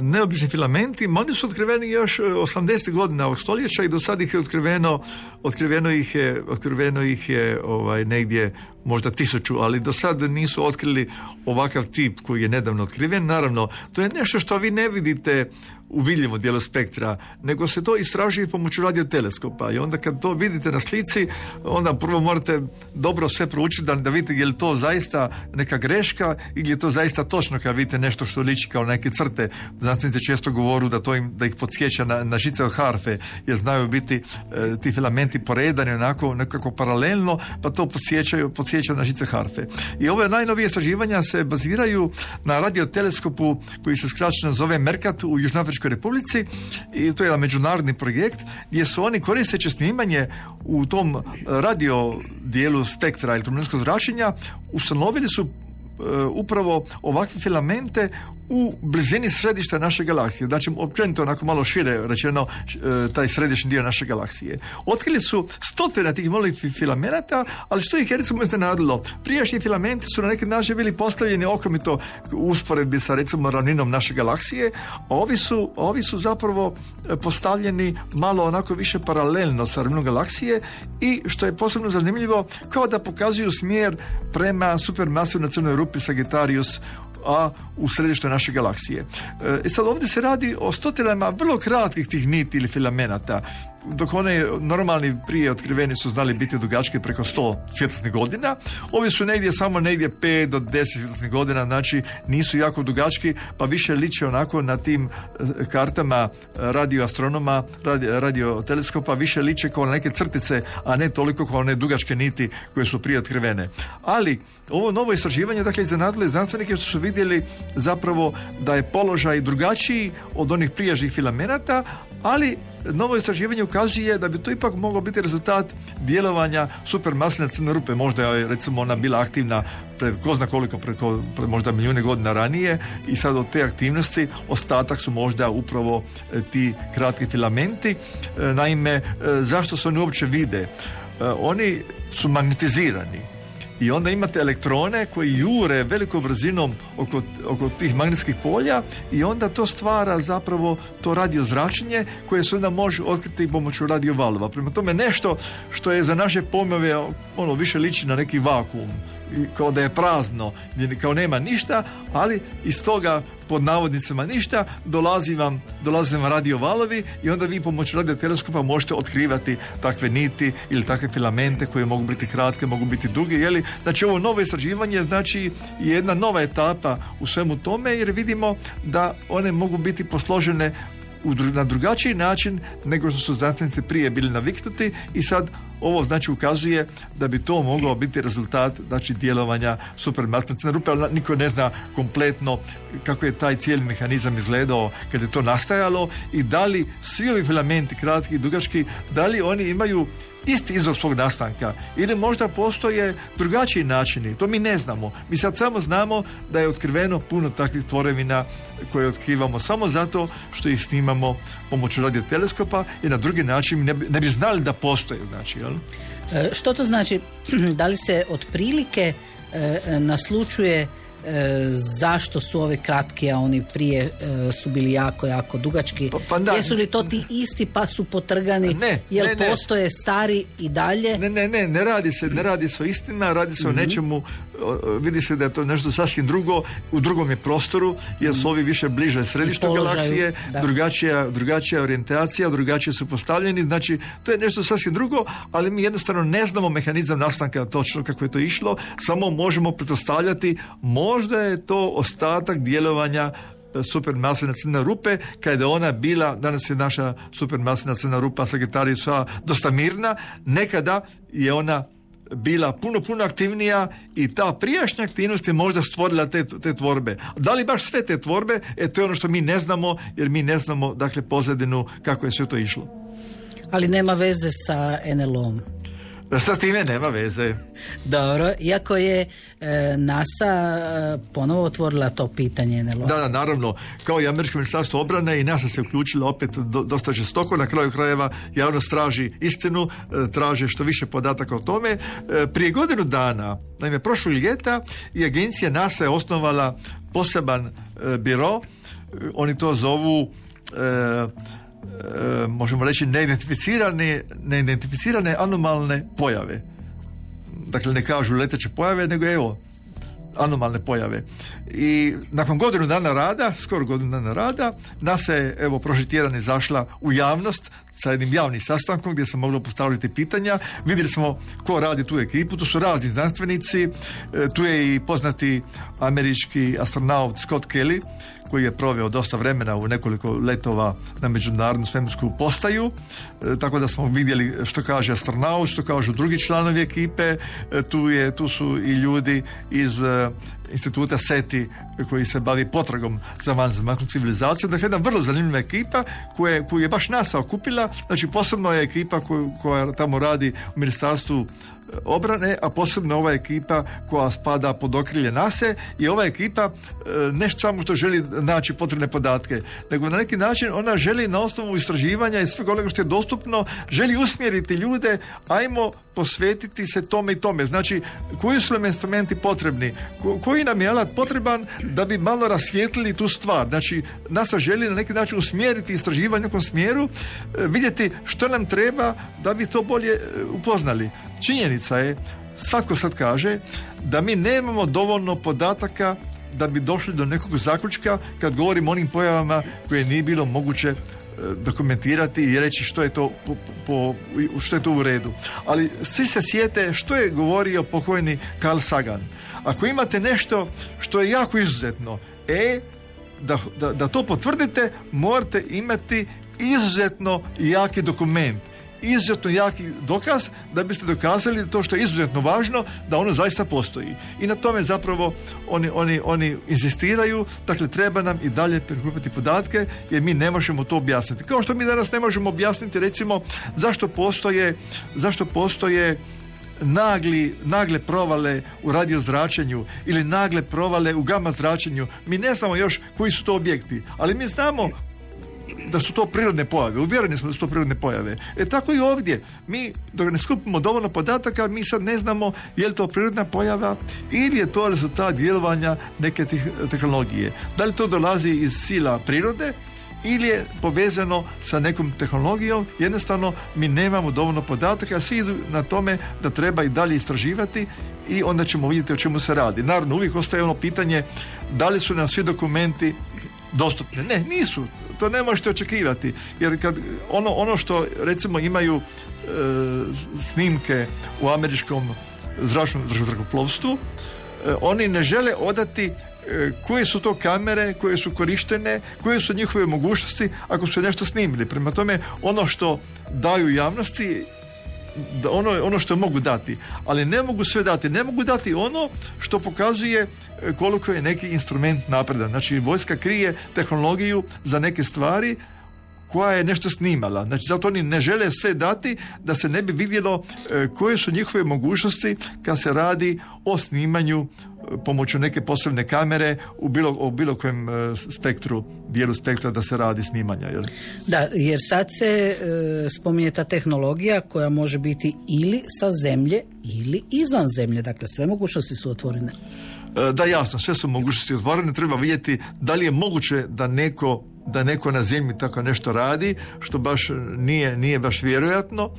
neobični filamenti, ma oni su otkriveni još e, 80. godina ovog stoljeća i do sad ih je otkriveno, otkriveno ih je, otkriveno ih je ovaj, negdje možda tisuću, ali do sad nisu otkrili ovakav tip koji je nedavno otkriven. Naravno, to je nešto što vi ne vidite u vidljivom dijelu spektra, nego se to istražuje pomoću radioteleskopa i onda kad to vidite na slici, onda prvo morate dobro sve proučiti da, da vidite je li to zaista neka greška ili je to zaista točno kad vidite nešto što liči kao neke crte. Znanstvenici često govoru da to im, da ih podsjeća na, na žice od harfe, jer znaju biti e, ti filamenti poredani onako nekako paralelno, pa to podsjećaju, podsjeća na žice harfe. I ove najnovije istraživanja se baziraju na radioteleskopu koji se skraćeno zove Mercat u Južnoafričkoj Dominičkoj republici i to je jedan međunarodni projekt gdje su oni koristeći snimanje u tom radio dijelu spektra elektromagnetskog zračenja ustanovili su E, upravo ovakve filamente u blizini središta naše galaksije. Znači, općenito onako malo šire rečeno e, taj središnji dio naše galaksije. Otkrili su stotine tih malih filamenata, ali što ih je recimo iznenadilo? Prijašnji filamenti su na neki način bili postavljeni okomito u usporedbi sa recimo ravninom naše galaksije, a ovi su, ovi su zapravo e, postavljeni malo onako više paralelno sa ravninom galaksije i što je posebno zanimljivo, kao da pokazuju smjer prema supermasivnoj crnoj rupi Sagittarius a u središtu naše galaksije. E, I sad ovdje se radi o stotinama vrlo kratkih tih niti ili filamenata dok one normalni prije otkriveni su znali biti dugačke preko 100 svjetlosnih godina, ovi su negdje samo negdje 5 do 10 svjetlosnih godina, znači nisu jako dugački, pa više liče onako na tim e, kartama radioastronoma, radio, radio teleskopa, više liče kao neke crtice, a ne toliko kao one dugačke niti koje su prije otkrivene. Ali ovo novo istraživanje, dakle, iznenadilo znanstvenike što su vidjeli zapravo da je položaj drugačiji od onih prijažnih filamenata, ali novo istraživanje ukazuje da bi to ipak moglo biti rezultat djelovanja supermasne crne rupe. Možda je recimo ona bila aktivna pred ko zna koliko, pred, pred možda milijune godina ranije i sad od te aktivnosti ostatak su možda upravo e, ti kratki filamenti. E, naime, e, zašto se oni uopće vide? Oni su magnetizirani i onda imate elektrone koji jure velikom brzinom oko, oko tih magnetskih polja i onda to stvara zapravo to radio zračenje koje se onda može otkriti pomoću radiovalova. Prema tome nešto što je za naše pojmove ono više liči na neki vakuum kao da je prazno, kao nema ništa, ali iz toga pod navodnicama ništa, dolazi vam, dolazi vam radio valovi i onda vi pomoću radio teleskopa možete otkrivati takve niti ili takve filamente koje mogu biti kratke, mogu biti duge, jeli? Znači ovo novo istraživanje znači jedna nova etapa u svemu tome jer vidimo da one mogu biti posložene na drugačiji način nego što su znanstvenici prije bili naviknuti i sad ovo znači ukazuje da bi to moglo biti rezultat znači djelovanja supermasne rupe, ali niko ne zna kompletno kako je taj cijeli mehanizam izgledao kad je to nastajalo i da li svi ovi filamenti, kratki i dugački, da li oni imaju isti izvor svog nastanka ili možda postoje drugačiji načini, to mi ne znamo. Mi sad samo znamo da je otkriveno puno takvih tvorevina koje otkrivamo samo zato što ih snimamo pomoću radio teleskopa i na drugi način ne bi, ne bi znali da postoje. Znači, jel? E, što to znači? Da li se otprilike e, naslučuje E, zašto su ove kratki, a oni prije e, su bili jako, jako dugački. Pa, pa Jesu li to ti isti pa su potrgani? Ne, Jel ne, ne. postoje stari i dalje? Ne, ne, ne, ne radi se, ne radi se o istina, radi se o mhm. nečemu, vidi se da je to nešto sasvim drugo, u drugom je prostoru, jer su ovi više bliže središtu galaksije, drugačija, drugačija orijentacija, drugačije su postavljeni, znači to je nešto sasvim drugo, ali mi jednostavno ne znamo mehanizam nastanka točno kako je to išlo, samo možemo pretpostavljati, možda je to ostatak djelovanja e, supermasivna crna rupe, kada je ona bila, danas je naša supermasivna crna rupa Sagittarius dosta mirna, nekada je ona bila puno, puno aktivnija i ta prijašnja aktivnost je možda stvorila te, te tvorbe. Da li baš sve te tvorbe, e, to je ono što mi ne znamo, jer mi ne znamo dakle, pozadinu kako je sve to išlo. Ali nema veze sa NLO-om. Sa time nema veze. Dobro, iako je e, NASA e, ponovo otvorila to pitanje NLO. Da, da, naravno, kao i Američko ministarstvo obrane i NASA se uključila opet dosta žestoko, na kraju krajeva javnost traži istinu, e, traže što više podataka o tome. Prije godinu dana, naime prošlog ljeta, i agencija NASA je osnovala poseban biro, oni to zovu E, možemo reći neidentificirane, neidentificirane anomalne pojave. Dakle, ne kažu leteće pojave, nego evo, anomalne pojave. I nakon godinu dana rada, skoro godinu dana rada, NASA je evo prošli tjedan izašla u javnost sa jednim javnim sastankom gdje se moglo postaviti pitanja. Vidjeli smo ko radi tu ekipu, tu su razni znanstvenici, e, tu je i poznati američki astronaut Scott Kelly koji je proveo dosta vremena u nekoliko letova na međunarodnu svemirsku postaju, e, tako da smo vidjeli što kaže astronaut, što kažu drugi članovi ekipe, e, tu, je, tu su i ljudi iz instituta SETI koji se bavi potragom za vanzemaljskom civilizacijom. Dakle, jedna vrlo zanimljiva ekipa koja, koju je baš NASA okupila. Znači, posebno je ekipa koju, koja tamo radi u ministarstvu obrane, a posebno ova ekipa koja spada pod okrilje NASE i ova ekipa e, ne samo što želi naći potrebne podatke, nego na neki način ona želi na osnovu istraživanja i svega onoga što je dostupno, želi usmjeriti ljude, ajmo posvetiti se tome i tome. Znači, koji su nam instrumenti potrebni? koji nam je alat potreban da bi malo rasvijetlili tu stvar? Znači, NASA želi na neki način usmjeriti istraživanje u nekom smjeru, e, vidjeti što nam treba da bi to bolje e, upoznali. Činjenica je, svatko sad kaže, da mi nemamo dovoljno podataka da bi došli do nekog zaključka kad govorimo o onim pojavama koje nije bilo moguće e, dokumentirati i reći što je to po, po, što je to u redu. Ali svi se sjete što je govorio pokojni Carl Sagan. Ako imate nešto što je jako izuzetno, e, da, da, da to potvrdite, morate imati izuzetno jaki dokument izuzetno jaki dokaz da biste dokazali to što je izuzetno važno da ono zaista postoji. I na tome zapravo oni, oni, oni insistiraju, dakle treba nam i dalje prikupiti podatke jer mi ne možemo to objasniti. Kao što mi danas ne možemo objasniti recimo zašto postoje zašto postoje nagli, nagle provale u radiozračenju ili nagle provale u gama zračenju. Mi ne znamo još koji su to objekti, ali mi znamo da su to prirodne pojave. Uvjereni smo da su to prirodne pojave. E tako i ovdje. Mi, dok ne skupimo dovoljno podataka, mi sad ne znamo je li to prirodna pojava ili je to rezultat djelovanja neke tehnologije. Da li to dolazi iz sila prirode ili je povezano sa nekom tehnologijom, jednostavno mi nemamo dovoljno podataka, svi idu na tome da treba i dalje istraživati i onda ćemo vidjeti o čemu se radi. Naravno, uvijek ostaje ono pitanje da li su nam svi dokumenti dostupni. Ne, nisu. To ne možete očekivati. Jer kad ono, ono što recimo imaju e, snimke u američkom zračnom zrakoplovstvu, e, oni ne žele odati e, koje su to kamere koje su korištene, koje su njihove mogućnosti ako su nešto snimili. Prema tome, ono što daju javnosti ono, ono što mogu dati, ali ne mogu sve dati. Ne mogu dati ono što pokazuje e, koliko je neki instrument napredan. Znači, vojska krije tehnologiju za neke stvari koja je nešto snimala. Znači, zato oni ne žele sve dati da se ne bi vidjelo e, koje su njihove mogućnosti kad se radi o snimanju pomoću neke posebne kamere u bilo, u bilo kojem e, spektru, dijelu spektra da se radi snimanja. Jel? Da, jer sad se e, spominje ta tehnologija koja može biti ili sa zemlje ili izvan zemlje, dakle sve mogućnosti su otvorene. E, da, jasno, sve su mogućnosti otvorene, treba vidjeti da li je moguće da neko, da neko na zemlji tako nešto radi, što baš nije, nije baš vjerojatno.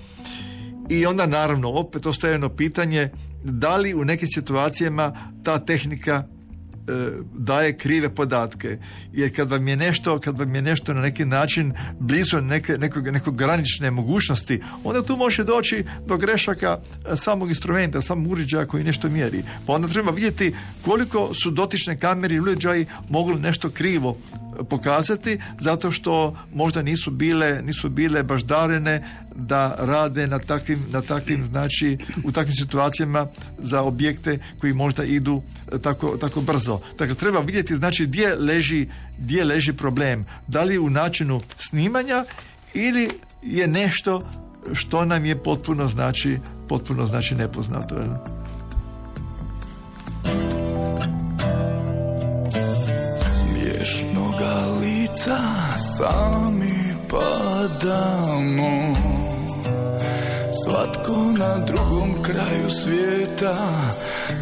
I onda naravno opet ostaje jedno pitanje da li u nekim situacijama ta tehnika e, daje krive podatke. Jer kad vam je nešto, kad vam je nešto na neki način blizu neke, nekog, nekog granične mogućnosti, onda tu može doći do grešaka e, samog instrumenta, samog uređaja koji nešto mjeri. Pa onda treba vidjeti koliko su dotične kamere i uređaji mogli nešto krivo pokazati zato što možda nisu bile, nisu bile baš darene da rade na takvim, na takvim znači u takvim situacijama za objekte koji možda idu e, tako, tako brzo. Dakle, treba vidjeti znači gdje leži, gdje leži problem. Da li u načinu snimanja ili je nešto što nam je potpuno znači potpuno znači nepoznato. Lica sami padamo. Svatko na drugom kraju svijeta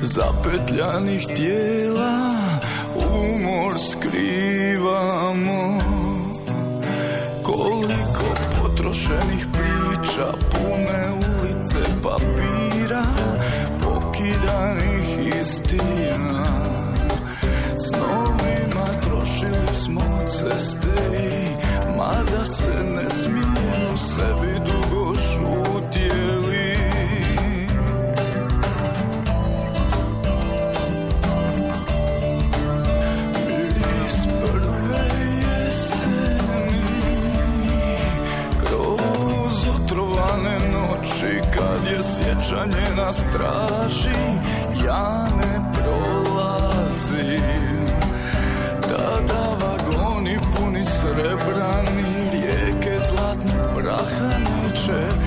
Zapetljanih tijela umor skrivamo. Koliko potrošenih priča pune ulice papira Pokidanih ceste Mada se ne smiju sebi dugo šutjeli. Miris prve jeseni Kroz otrovane noći Kad je sjećanje na straži Ja ne duszy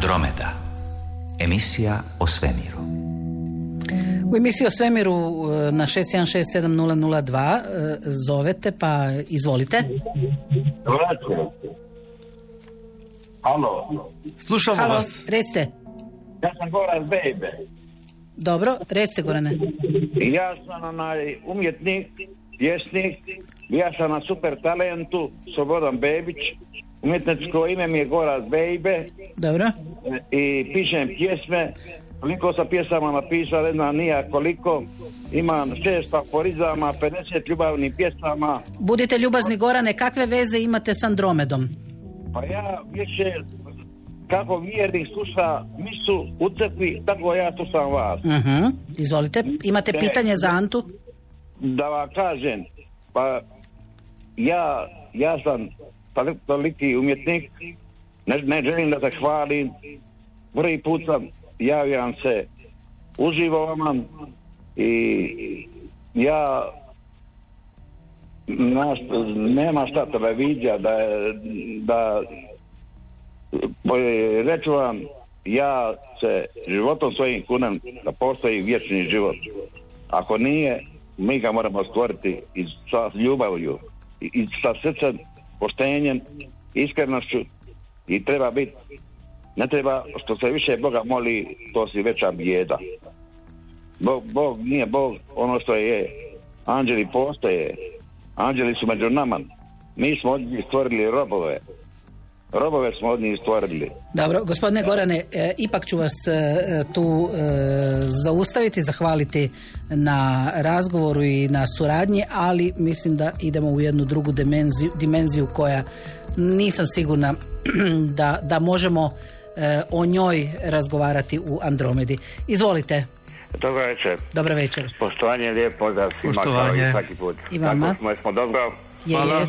Andromeda. Emisija o svemiru. U emisiji o svemiru e, na 6167002 e, zovete pa izvolite. Halo, Slušamo Halo, vas. recite. ja sam Goran Bejbe. Dobro, recite Gorane. Ja sam onaj umjetnik, pjesnik, ja sam na super talentu, Slobodan Bebić. Umjetničko ime mi je Goran Bejbe Dobro. e, i pišem pjesme. Koliko sam pjesama napisao, ne znam nija koliko. Imam šest aforizama, 50 ljubavnih pjesama. Budite ljubazni Gorane, kakve veze imate s Andromedom? Pa ja više kako vjernik sluša misu u crkvi, tako ja slušam vas. Mhm. Izvolite, imate pitanje za Antu? da vam kažem, pa ja, ja sam toli- toliki umjetnik, ne, ne želim da se prvi put sam javljam se uživo vam i ja naš, nema šta televizija da, da reću vam ja se životom svojim kunem da postoji vječni život. Ako nije mi ga moramo stvoriti i sa ljubavlju i, i sa srcem, poštenjem iskrenošću i treba biti ne treba što se više Boga moli to si veća bijeda. Bog, Bog nije Bog ono što je. Anđeli postoje. Anđeli su među nama. Mi smo od njih stvorili robove. Robove smo od njih stvorili. Dobro, gospodine Gorane, e, ipak ću vas e, tu e, zaustaviti, zahvaliti na razgovoru i na suradnji, ali mislim da idemo u jednu drugu dimenziju, dimenziju koja nisam sigurna da, da možemo e, o njoj razgovarati u Andromedi. Izvolite, Dobro večer. dobro večer. Poštovanje, lijep pozdrav svima kao Poštovanje. i svaki put. I vama. Kako smo, jesmo dobro? Je, Hvala. je.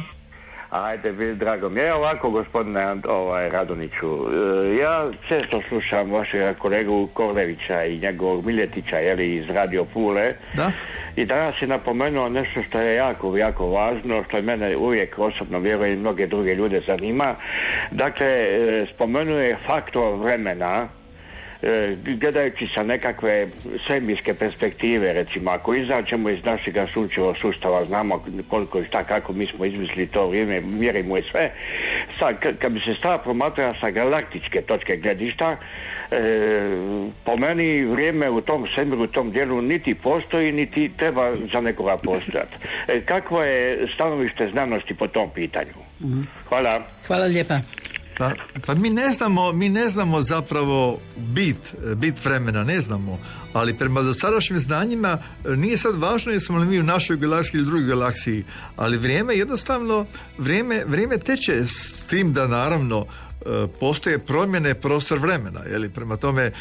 Ajde, bi drago mi je. Ovako, gospodine ovaj, Radoniću, e, ja često slušam vašeg kolegu Korlevića i njegovog Miljetića, jeli, iz Radio Pule. Da? I danas je napomenuo nešto što je jako, jako važno, što je mene uvijek osobno, vjerujem, i mnoge druge ljude zanima. Dakle, e, spomenuo je faktor vremena, gledajući sa nekakve svemirske perspektive, recimo, ako izađemo iz našeg sunčevog sustava, znamo koliko i šta, kako mi smo izmislili to vrijeme, mjerimo i sve, sad, kad bi se stava promatrala sa galaktičke točke gledišta, e, po meni vrijeme u tom svemiru, u tom dijelu niti postoji, niti treba za nekoga postojati. E, kakvo je stanovište znanosti po tom pitanju? Hvala. Hvala lijepa. Pa, pa mi ne znamo, mi ne znamo zapravo bit, bit vremena, ne znamo. Ali prema dosadašnjim znanjima e, nije sad važno jesmo li mi u našoj galaksiji ili drugoj galaksiji, ali vrijeme jednostavno, vrijeme, vrijeme teče s tim da naravno e, postoje promjene prostor vremena. Jeli? Prema tome, e,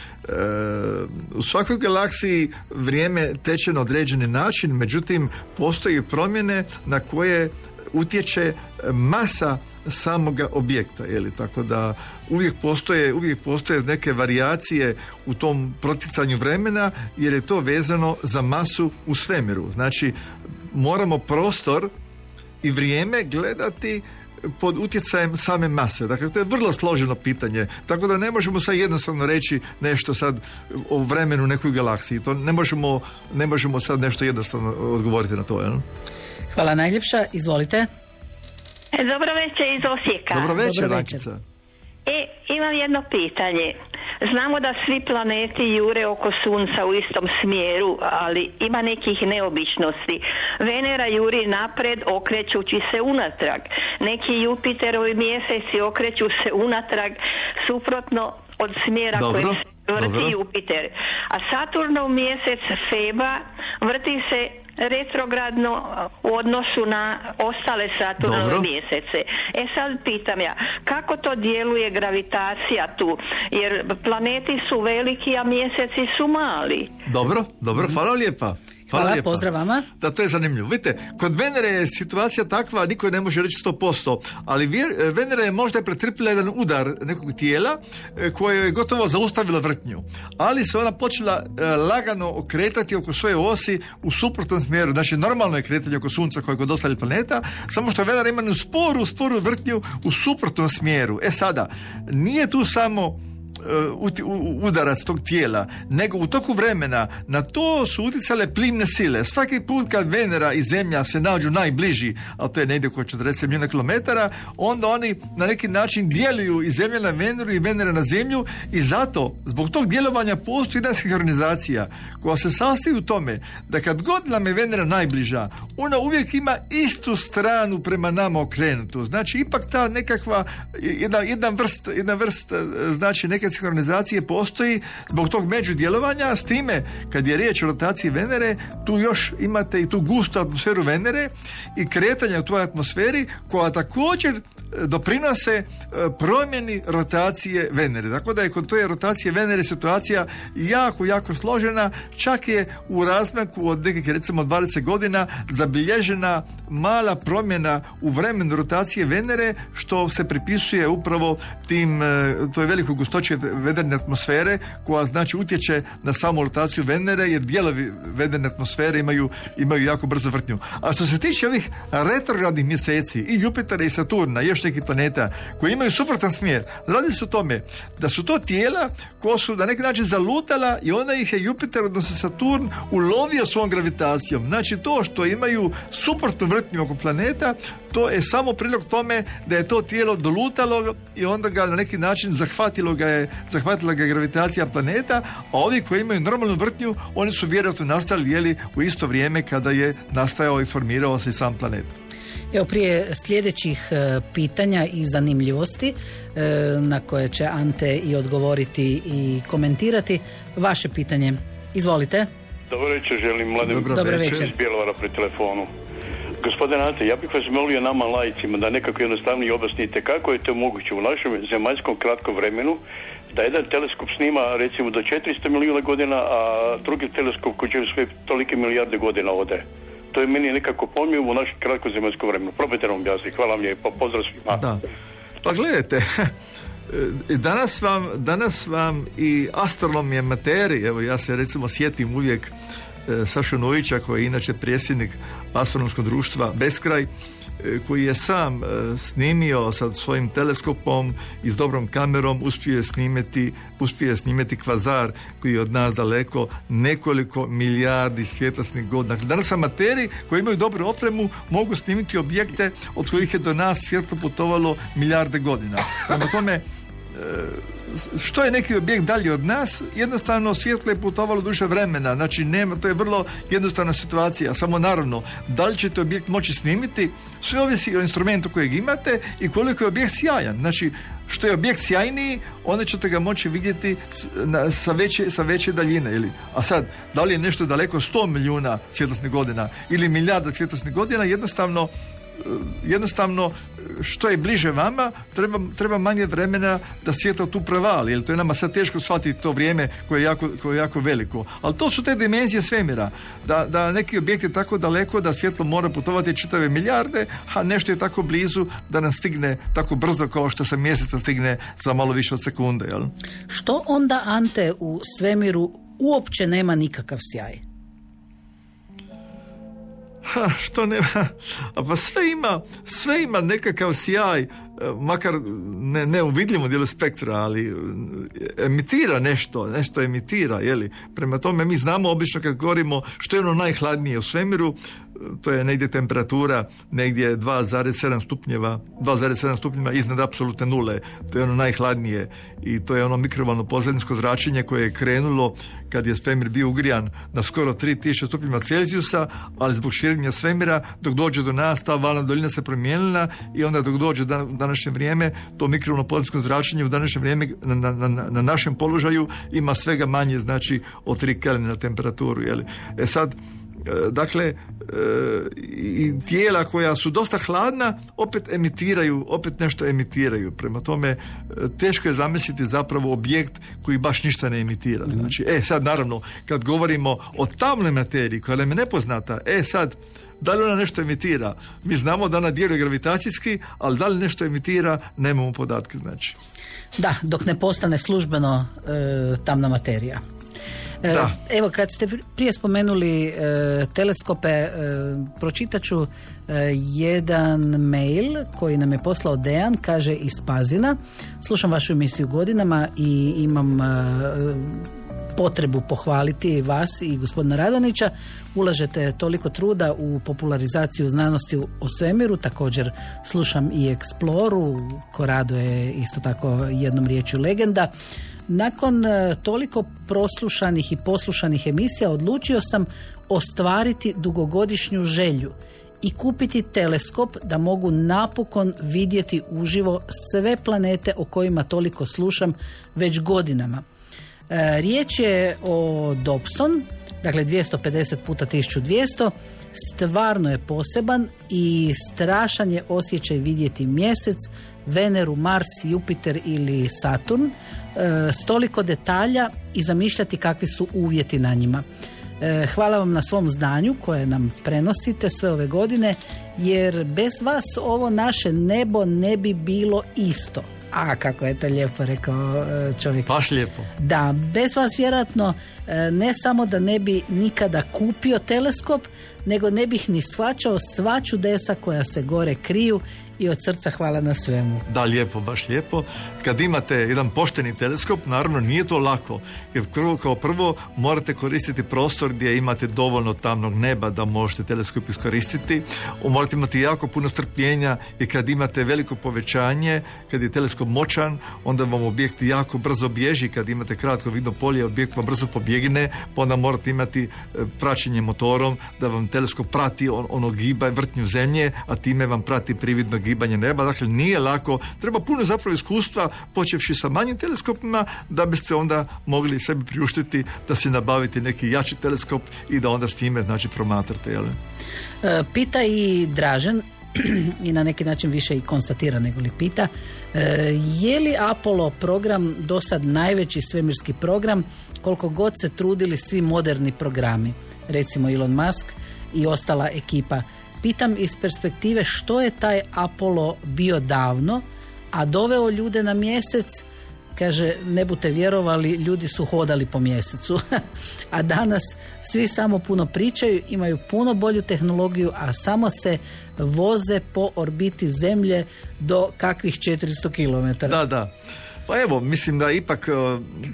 u svakoj galaksiji vrijeme teče na određeni način, međutim, postoje promjene na koje utječe masa samoga objekta, je li tako da uvijek postoje, uvijek postoje neke varijacije u tom proticanju vremena jer je to vezano za masu u svemiru. Znači moramo prostor i vrijeme gledati pod utjecajem same mase. Dakle, to je vrlo složeno pitanje. Tako da ne možemo sad jednostavno reći nešto sad o vremenu nekoj galaksiji. To ne možemo, ne možemo sad nešto jednostavno odgovoriti na to. Jel? Hvala najljepša. Izvolite. Dobro večer iz Osijeka. Dobro večer, Dobro Rakica. E, imam jedno pitanje. Znamo da svi planeti jure oko Sunca u istom smjeru, ali ima nekih neobičnosti. Venera juri napred okrećući se unatrag. Neki Jupiterovi mjeseci okreću se unatrag suprotno od smjera Dobro, koji se vrti dobro. Jupiter. A Saturnov mjesec Feba vrti se retrogradno u odnosu na ostale Saturnove mjesece. E sad pitam ja, kako to djeluje gravitacija tu? Jer planeti su veliki, a mjeseci su mali. Dobro, dobro, hvala lijepa. Hvala, lijepa. pozdrav vama. Da, to je zanimljivo. Vidite, kod Venere je situacija takva, niko ne može reći 100%, ali vjer- Venera je možda pretrpila jedan udar nekog tijela e, koje je gotovo zaustavilo vrtnju. Ali se ona počela e, lagano okretati oko svoje osi u suprotnom smjeru. Znači, normalno je kretanje oko Sunca koje je kod ostalih planeta, samo što Venera ima sporu, sporu vrtnju u suprotnom smjeru. E sada, nije tu samo udarac tog tijela, nego u toku vremena na to su utjecale plimne sile. Svaki put kad Venera i Zemlja se nađu najbliži, a to je negdje oko 40 milijuna kilometara, onda oni na neki način djeluju i Zemlja na Veneru i Venera na Zemlju i zato, zbog tog djelovanja postoji jedna sinhronizacija koja se sastoji u tome da kad god nam je Venera najbliža, ona uvijek ima istu stranu prema nama okrenutu. Znači, ipak ta nekakva jedna, jedna vrst, jedna vrst e, znači neke sinhronizacije postoji zbog tog međudjelovanja, s time kad je riječ o rotaciji Venere, tu još imate i tu gustu atmosferu Venere i kretanja u toj atmosferi koja također e, doprinose e, promjeni rotacije Venere. Tako da je kod toj rotacije Venere situacija jako, jako složena, čak je u razmaku od nekih recimo 20 godina zabilježena mala promjena u vremenu rotacije Venere što se pripisuje upravo tim e, toj velikoj gustoći vederne atmosfere koja znači utječe na samu rotaciju Venere jer dijelovi vederne atmosfere imaju, imaju jako brzo vrtnju. A što se tiče ovih retrogradnih mjeseci i Jupitera i Saturna još nekih planeta koji imaju suprotan smjer, radi se o tome da su to tijela koja su na neki način zalutala i onda ih je Jupiter, odnosno Saturn, ulovio svom gravitacijom. Znači to što imaju suprotnu vrtnju oko planeta, to je samo prilog tome da je to tijelo dolutalo i onda ga na neki način zahvatilo ga je, zahvatila ga je gravitacija planeta, a ovi koji imaju normalnu vrtnju, oni su vjerojatno nastali jeli, u isto vrijeme kada je nastajao i formirao se sam planet. Evo prije sljedećih e, pitanja i zanimljivosti e, na koje će Ante i odgovoriti i komentirati, vaše pitanje. Izvolite. Dobro večer, želim mladim Dobro Dobro večer. večer. iz Bjelovara pri telefonu. Gospodine Ante, ja bih vas molio nama lajcima da nekako jednostavnije objasnite kako je to moguće u našem zemaljskom kratkom vremenu da jedan teleskop snima recimo do 400 milijuna godina, a drugi teleskop koji će sve tolike milijarde godina ode. To je meni nekako pojmljivo u našem kratkom zemaljskom vremenu. Probajte nam objasniti. Hvala vam lijepo. Pozdrav svima. Da. Pa gledajte, danas vam, danas vam i astronomije materije, evo ja se recimo sjetim uvijek e, Saša Novića koji je inače predsjednik astronomskog društva Beskraj, e, koji je sam e, snimio sa svojim teleskopom i s dobrom kamerom uspio snimiti, uspio snimiti kvazar koji je od nas daleko nekoliko milijardi svjetlosnih godina. Dakle, danas amateri koji imaju dobru opremu mogu snimiti objekte od kojih je do nas svjetlo putovalo milijarde godina. Prema tome, što je neki objekt dalje od nas, jednostavno svjetlo je putovalo duže vremena, znači nema, to je vrlo jednostavna situacija, samo naravno, da li ćete objekt moći snimiti, sve ovisi o instrumentu kojeg imate i koliko je objekt sjajan, znači što je objekt sjajniji, onda ćete ga moći vidjeti sa, veće, sa veće daljine. Ili, a sad, da li je nešto daleko 100 milijuna svjetlosnih godina ili milijarda svjetlosnih godina, jednostavno jednostavno što je bliže vama treba, treba manje vremena da svjetlo tu prevali jer to je nama sad teško shvatiti to vrijeme koje je jako, koje je jako veliko ali to su te dimenzije svemira da, da neki objekt je tako daleko da svjetlo mora putovati čitave milijarde a nešto je tako blizu da nam stigne tako brzo kao što se mjeseca stigne za malo više od sekunde jel? Što onda, Ante, u svemiru uopće nema nikakav sjaj? Ha, što nema? A pa sve ima, sve ima nekakav sjaj, makar ne, ne u vidljivom dijelu spektra, ali e, emitira nešto, nešto emitira, jeli? Prema tome mi znamo obično kad govorimo što je ono najhladnije u svemiru, e, to je negdje temperatura negdje 2,7 stupnjeva 2,7 stupnjeva iznad apsolutne nule to je ono najhladnije i to je ono mikrovalno pozadinsko zračenje koje je krenulo kad je svemir bio ugrijan na skoro 3000 stupnjeva Celzijusa, ali zbog širenja svemira, dok dođe do nas, ta valna dolina se promijenila i onda dok dođe u današnje vrijeme, to pozadinsko zračenje u današnje vrijeme na, na, na, na našem položaju ima svega manje, znači od 3 kelvina na temperaturu. Jeli. E sad, E, dakle e, i tijela koja su dosta hladna opet emitiraju opet nešto emitiraju prema tome e, teško je zamisliti zapravo objekt koji baš ništa ne emitira znači e sad naravno kad govorimo o tamnoj materiji koja nam je nepoznata e sad da li ona nešto emitira? Mi znamo da ona djeluje gravitacijski, ali da li nešto emitira, nemamo podatke, znači. Da, dok ne postane službeno e, tamna materija. E, Da. Evo, kad ste prije spomenuli e, teleskope, e, pročitat ću e, jedan mail koji nam je poslao Dejan, kaže iz Pazina. Slušam vašu emisiju godinama i imam e, potrebu pohvaliti vas i gospodina Radonića. Ulažete toliko truda u popularizaciju znanosti o svemiru, također slušam i Exploru, Korado je isto tako jednom riječju legenda. Nakon e, toliko proslušanih i poslušanih emisija odlučio sam ostvariti dugogodišnju želju i kupiti teleskop da mogu napokon vidjeti uživo sve planete o kojima toliko slušam već godinama. E, Riječ je o Dobson, dakle 250 puta 1200, stvarno je poseban i strašan je osjećaj vidjeti mjesec, Veneru, Mars, Jupiter ili Saturn, e, s toliko detalja i zamišljati kakvi su uvjeti na njima. E, Hvala vam na svom znanju koje nam prenosite sve ove godine, jer bez vas ovo naše nebo ne bi bilo isto. A, kako je to lijepo rekao e, čovjek. Baš lijepo. Da, bez vas vjerojatno e, ne samo da ne bi nikada kupio teleskop, nego ne bih ni shvaćao sva čudesa koja se gore kriju i od srca hvala na svemu. Da, lijepo, baš lijepo. Kad imate jedan pošteni teleskop, naravno nije to lako. Jer prvo, kao prvo morate koristiti prostor gdje imate dovoljno tamnog neba da možete teleskop iskoristiti. Morate imati jako puno strpljenja i kad imate veliko povećanje, kad je teleskop moćan, onda vam objekt jako brzo bježi. Kad imate kratko vidno polje, objekt vam brzo pobjegne, pa onda morate imati e, praćenje motorom da vam teleskop prati on, ono giba vrtnju zemlje, a time vam prati prividno neba. Dakle, nije lako. Treba puno zapravo iskustva, počevši sa manjim teleskopima, da biste onda mogli sebi priuštiti da se nabavite neki jači teleskop i da onda s njime znači promatrate. Jel? E, Pita i Dražen i na neki način više i konstatira nego li pita e, je li Apollo program do sad najveći svemirski program koliko god se trudili svi moderni programi recimo Elon Musk i ostala ekipa pitam iz perspektive što je taj Apollo bio davno a doveo ljude na mjesec Kaže, ne bute vjerovali, ljudi su hodali po mjesecu. a danas svi samo puno pričaju, imaju puno bolju tehnologiju, a samo se voze po orbiti zemlje do kakvih 400 km. Da, da. Pa evo, mislim da ipak e,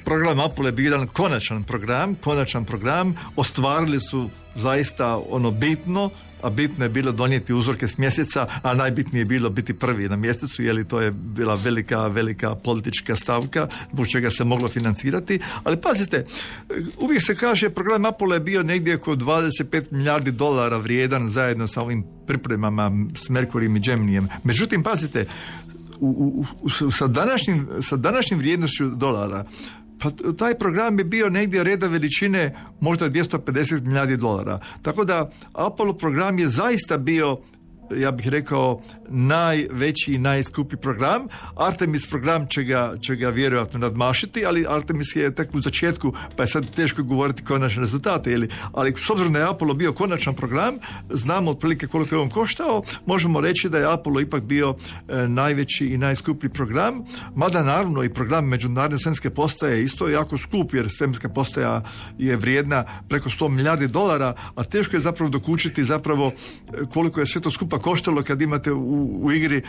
program Apollo je bio jedan konačan program, konačan program, ostvarili su zaista ono bitno a bitno je bilo donijeti uzorke s mjeseca, a najbitnije je bilo biti prvi na mjesecu, jer to je bila velika, velika politička stavka, zbog čega se moglo financirati. Ali pazite, uvijek se kaže program Apollo je bio negdje oko 25 milijardi dolara vrijedan zajedno sa ovim pripremama s Merkurijem i Geminijem. Međutim, pazite, u, u, sa, današnjim, sa današnjim vrijednošću dolara pa taj program je bio negdje reda veličine možda 250 milijardi dolara. Tako da Apollo program je zaista bio ja bih rekao najveći i najskupi program. Artemis program će ga, će ga vjerojatno nadmašiti, ali Artemis je tek u začetku, pa je sad teško govoriti konačne rezultate. Ili, ali s obzirom da je Apollo bio konačan program, znamo otprilike koliko je on koštao, možemo reći da je Apollo ipak bio e, najveći i najskuplji program, mada naravno i program međunarodne svemirske postaje isto jako skup, jer svemirska postaja je vrijedna preko 100 milijardi dolara, a teško je zapravo dokučiti zapravo e, koliko je sve to skupa koštalo kad imate u, u igri e,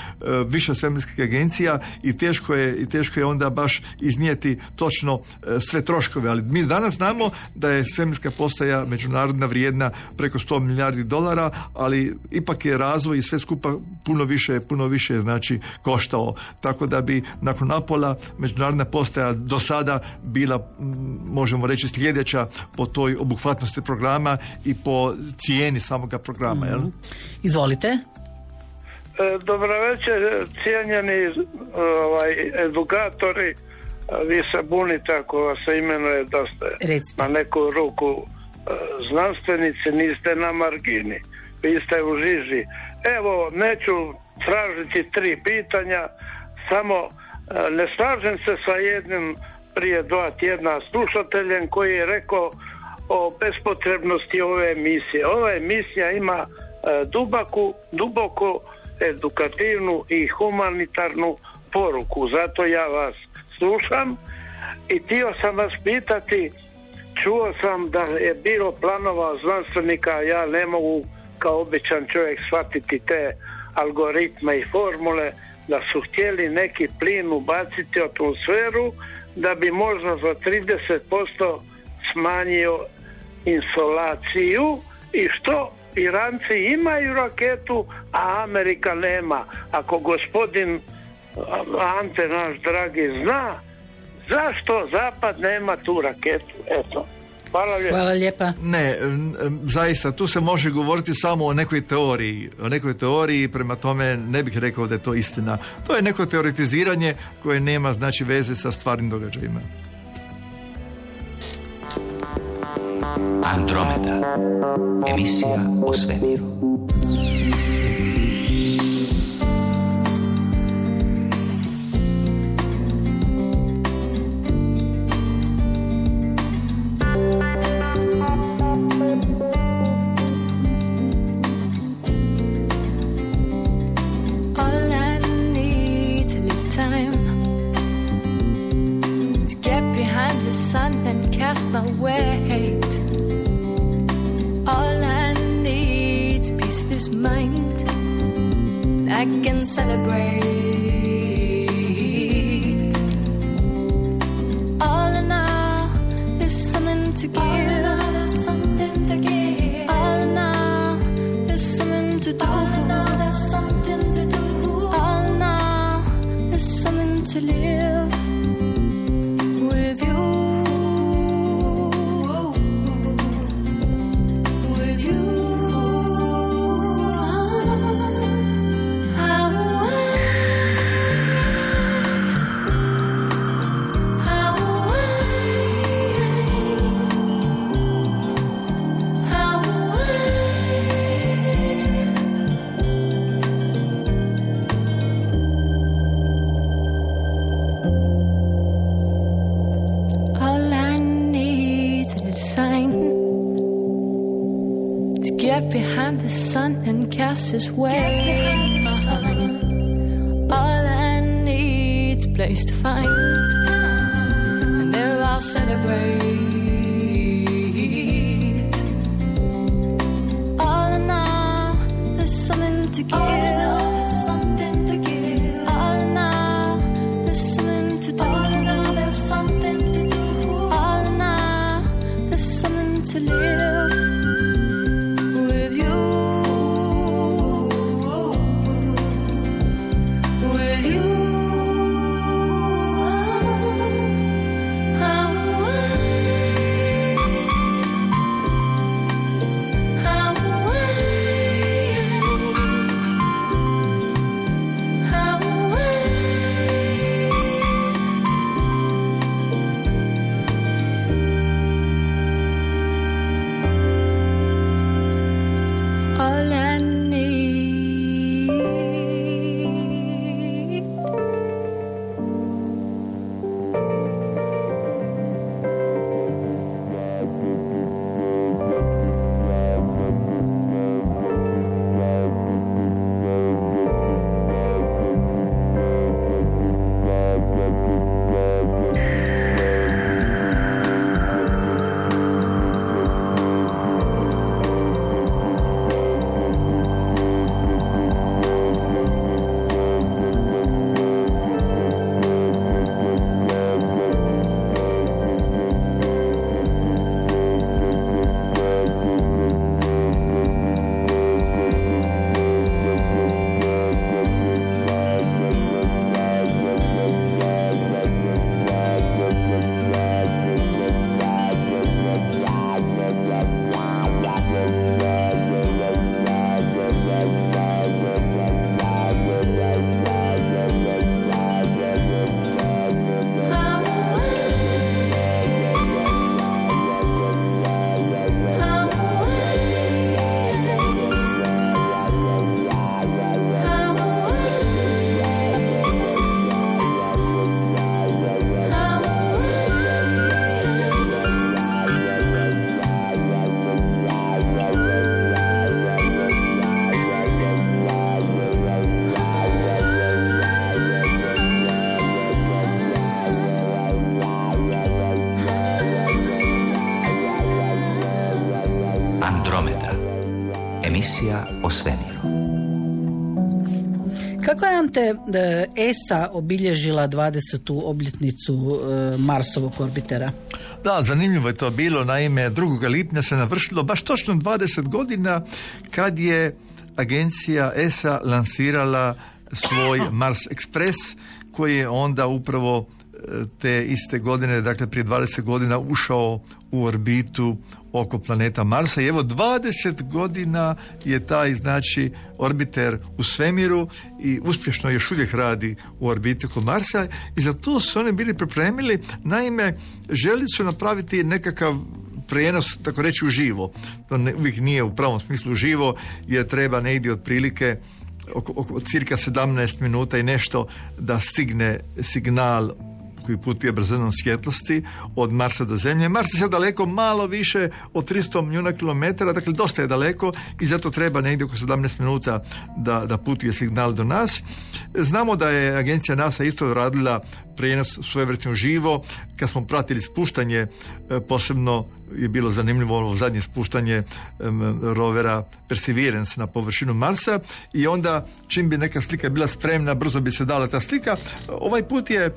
više svemirskih agencija i teško je i teško je onda baš iznijeti točno e, sve troškove, ali mi danas znamo da je svemirska postaja međunarodna vrijedna preko 100 milijardi dolara, ali ipak je razvoj i sve skupa puno više, puno više znači koštao. Tako da bi nakon Apola međunarodna postaja do sada bila možemo reći sljedeća po toj obuhvatnosti programa i po cijeni samoga programa. Jel? Mhm. Izvolite. E, dobro večer, cijenjeni ovaj, edukatori. Vi se bunite ako vas se imenuje da ste na neku ruku e, znanstvenici, niste na margini. Vi ste u žiži. Evo, neću tražiti tri pitanja, samo e, ne slažem se sa jednim prije dva tjedna slušateljem koji je rekao o bespotrebnosti ove emisije. Ova emisija ima dubaku, duboko edukativnu i humanitarnu poruku. Zato ja vas slušam i htio sam vas pitati, čuo sam da je bilo planova znanstvenika, ja ne mogu kao običan čovjek shvatiti te algoritme i formule, da su htjeli neki plin ubaciti u atmosferu da bi možda za 30% smanjio insolaciju i što Iranci imaju raketu, a Amerika nema. Ako gospodin Ante naš dragi zna, zašto Zapad nema tu raketu? Eto. Hvala lijepa. Hvala lijepa. Ne, zaista, tu se može govoriti samo o nekoj teoriji. O nekoj teoriji, prema tome ne bih rekao da je to istina. To je neko teoretiziranje koje nema znači veze sa stvarnim događajima. Andromeda. Emisija o svemiru. sun and cast my weight. Peace this mind. I can celebrate. All in all, something to give. All there's something to give. All in all, something to do. All in all, something to do. All in all, something to live. Cast his way. All I need's place to find, and there I'll celebrate. Je e, ESA obilježila 20. obljetnicu e, Marsovog orbitera? Da, zanimljivo je to bilo. Naime, 2. lipnja se navršilo baš točno 20 godina kad je agencija ESA lansirala svoj Mars Express koji je onda upravo e, te iste godine, dakle prije 20 godina ušao u orbitu oko planeta Marsa i evo 20 godina je taj znači orbiter u svemiru i uspješno još uvijek radi u orbiti oko Marsa i za to su oni bili pripremili naime želi su napraviti nekakav prijenos, tako reći, uživo. To ne, uvijek nije u pravom smislu živo, jer treba negdje otprilike oko, oko cirka 17 minuta i nešto da stigne signal koji putuje brzinom svjetlosti od Marsa do Zemlje. Mars je daleko malo više od 300 milijuna kilometara, dakle dosta je daleko i zato treba negdje oko 17 minuta da, da putuje signal do nas. Znamo da je agencija NASA isto radila prijenos svojevrsno živo. Kad smo pratili spuštanje, e, posebno je bilo zanimljivo ovo zadnje spuštanje rovera Perseverance na površinu Marsa i onda čim bi neka slika bila spremna, brzo bi se dala ta slika. Ovaj put je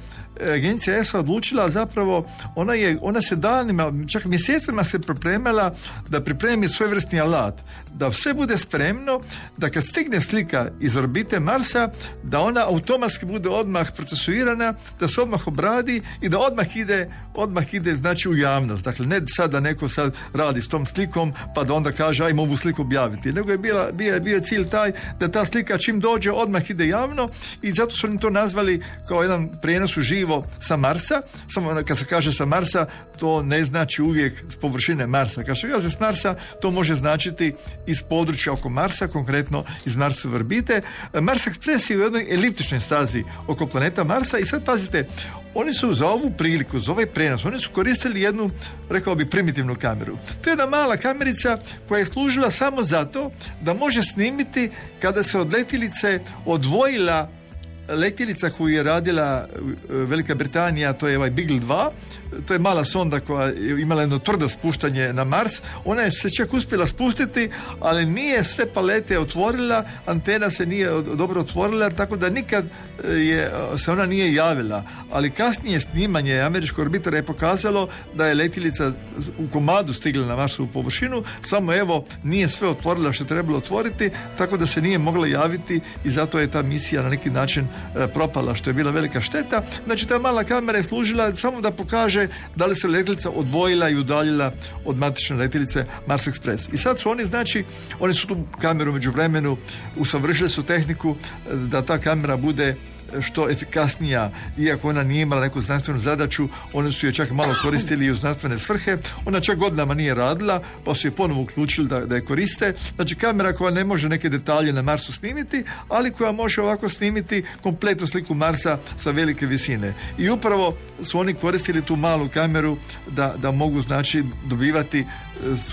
agencija ESA odlučila zapravo, ona, je, ona se danima, čak mjesecima se pripremila da pripremi svojevrsni alat, da sve bude spremno, da kad stigne slika iz orbite Marsa, da ona automatski bude odmah procesuirana, da se odmah obradi i da odmah ide, odmah ide znači u javnost. Dakle, ne sad da neko sad radi s tom slikom pa da onda kaže ajmo ovu sliku objaviti. Nego je bila, bio, bio cilj taj da ta slika čim dođe odmah ide javno i zato su oni to nazvali kao jedan prijenos živo sa Marsa. Samo kad se kaže sa Marsa, to ne znači uvijek s površine Marsa. Kad se s Marsa, to može značiti iz područja oko Marsa, konkretno iz Marsove orbite. Mars Express je u jednoj eliptičnoj stazi oko planeta Marsa i sad pazite, oni su za ovu priliku, za ovaj prenos, oni su koristili jednu, rekao bi, primitivnu kameru. To je jedna mala kamerica koja je služila samo zato da može snimiti kada se od letilice odvojila letjelica koju je radila e, Velika Britanija, to je ovaj Beagle 2, to je mala sonda koja je imala jedno tvrdo spuštanje na Mars, ona je se čak uspjela spustiti, ali nije sve palete otvorila, antena se nije dobro otvorila, tako da nikad e, je, se ona nije javila. Ali kasnije snimanje američkog orbitora je pokazalo da je letjelica u komadu stigla na Marsovu površinu, samo evo nije sve otvorila što je trebalo otvoriti, tako da se nije mogla javiti i zato je ta misija na neki način e, propala, što je bila velika šteta. Znači ta mala kamera je služila samo da pokaže da li se letilica odvojila i udaljila od matične letilice Mars Express. I sad su oni, znači, oni su tu kameru među vremenu usavršili su tehniku e, da ta kamera bude što efikasnija, iako ona nije imala neku znanstvenu zadaću, oni su je čak malo koristili i u znanstvene svrhe. Ona čak godinama nije radila, pa su je ponovo uključili da, da je koriste. Znači kamera koja ne može neke detalje na Marsu snimiti, ali koja može ovako snimiti kompletnu sliku Marsa sa velike visine. I upravo su oni koristili tu malu kameru da, da mogu znači dobivati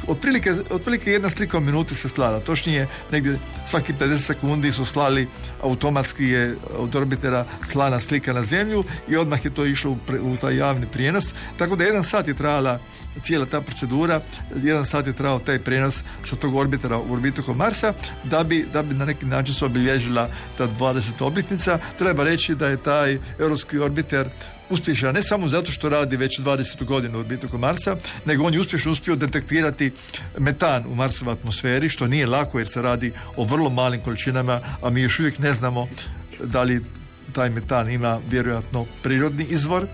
otprilike, otprilike jedna slika u minuti se slala. Točnije, negdje svaki 50 sekundi su slali automatski je od orbitera slana slika na zemlju i odmah je to išlo u, u taj javni prijenos. Tako da jedan sat je trajala cijela ta procedura, jedan sat je trajao taj prijenos sa tog orbitera u orbitu oko Marsa, da bi, da bi na neki način se obilježila ta 20. obljetnica. Treba reći da je taj europski orbiter uspješan ne samo zato što radi već 20. godinu orbitu oko Marsa, nego on je uspješno uspio detektirati metan u Marsovoj atmosferi, što nije lako jer se radi o vrlo malim količinama, a mi još uvijek ne znamo da li taj metan ima vjerojatno prirodni izvor,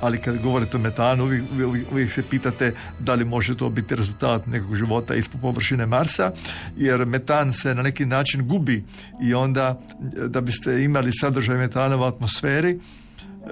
ali kad govorite o metanu uvijek, uvijek, se pitate da li može to biti rezultat nekog života ispod površine Marsa, jer metan se na neki način gubi i onda da biste imali sadržaj metana u atmosferi,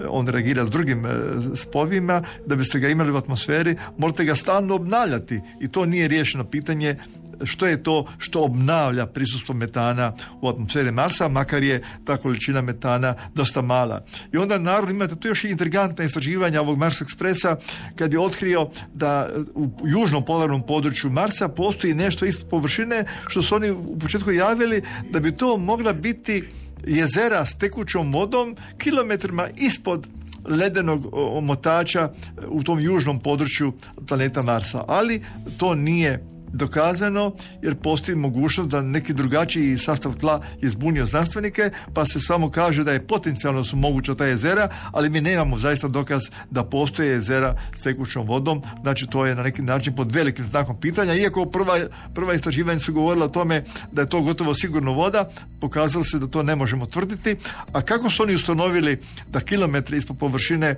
on reagira s drugim e, spovima, da biste ga imali u atmosferi, morate ga stalno obnavljati i to nije riješeno pitanje što je to što obnavlja prisustvo metana u atmosferi Marsa, makar je ta količina metana dosta mala. I onda naravno imate tu još i intrigantna istraživanja ovog Mars Expressa kad je otkrio da u južnom polarnom području Marsa postoji nešto ispod površine što su oni u početku javili da bi to mogla biti jezera s tekućom vodom kilometrima ispod ledenog omotača u tom južnom području planeta Marsa. Ali to nije dokazano jer postoji mogućnost da neki drugačiji sastav tla je zbunio znanstvenike pa se samo kaže da je potencijalno su moguća ta jezera ali mi nemamo zaista dokaz da postoje jezera s tekućom vodom. Znači to je na neki način pod velikim znakom pitanja iako prva, prva istraživanja su govorila o tome da je to gotovo sigurno voda pokazalo se da to ne možemo tvrditi. A kako su oni ustanovili da kilometri ispod površine e,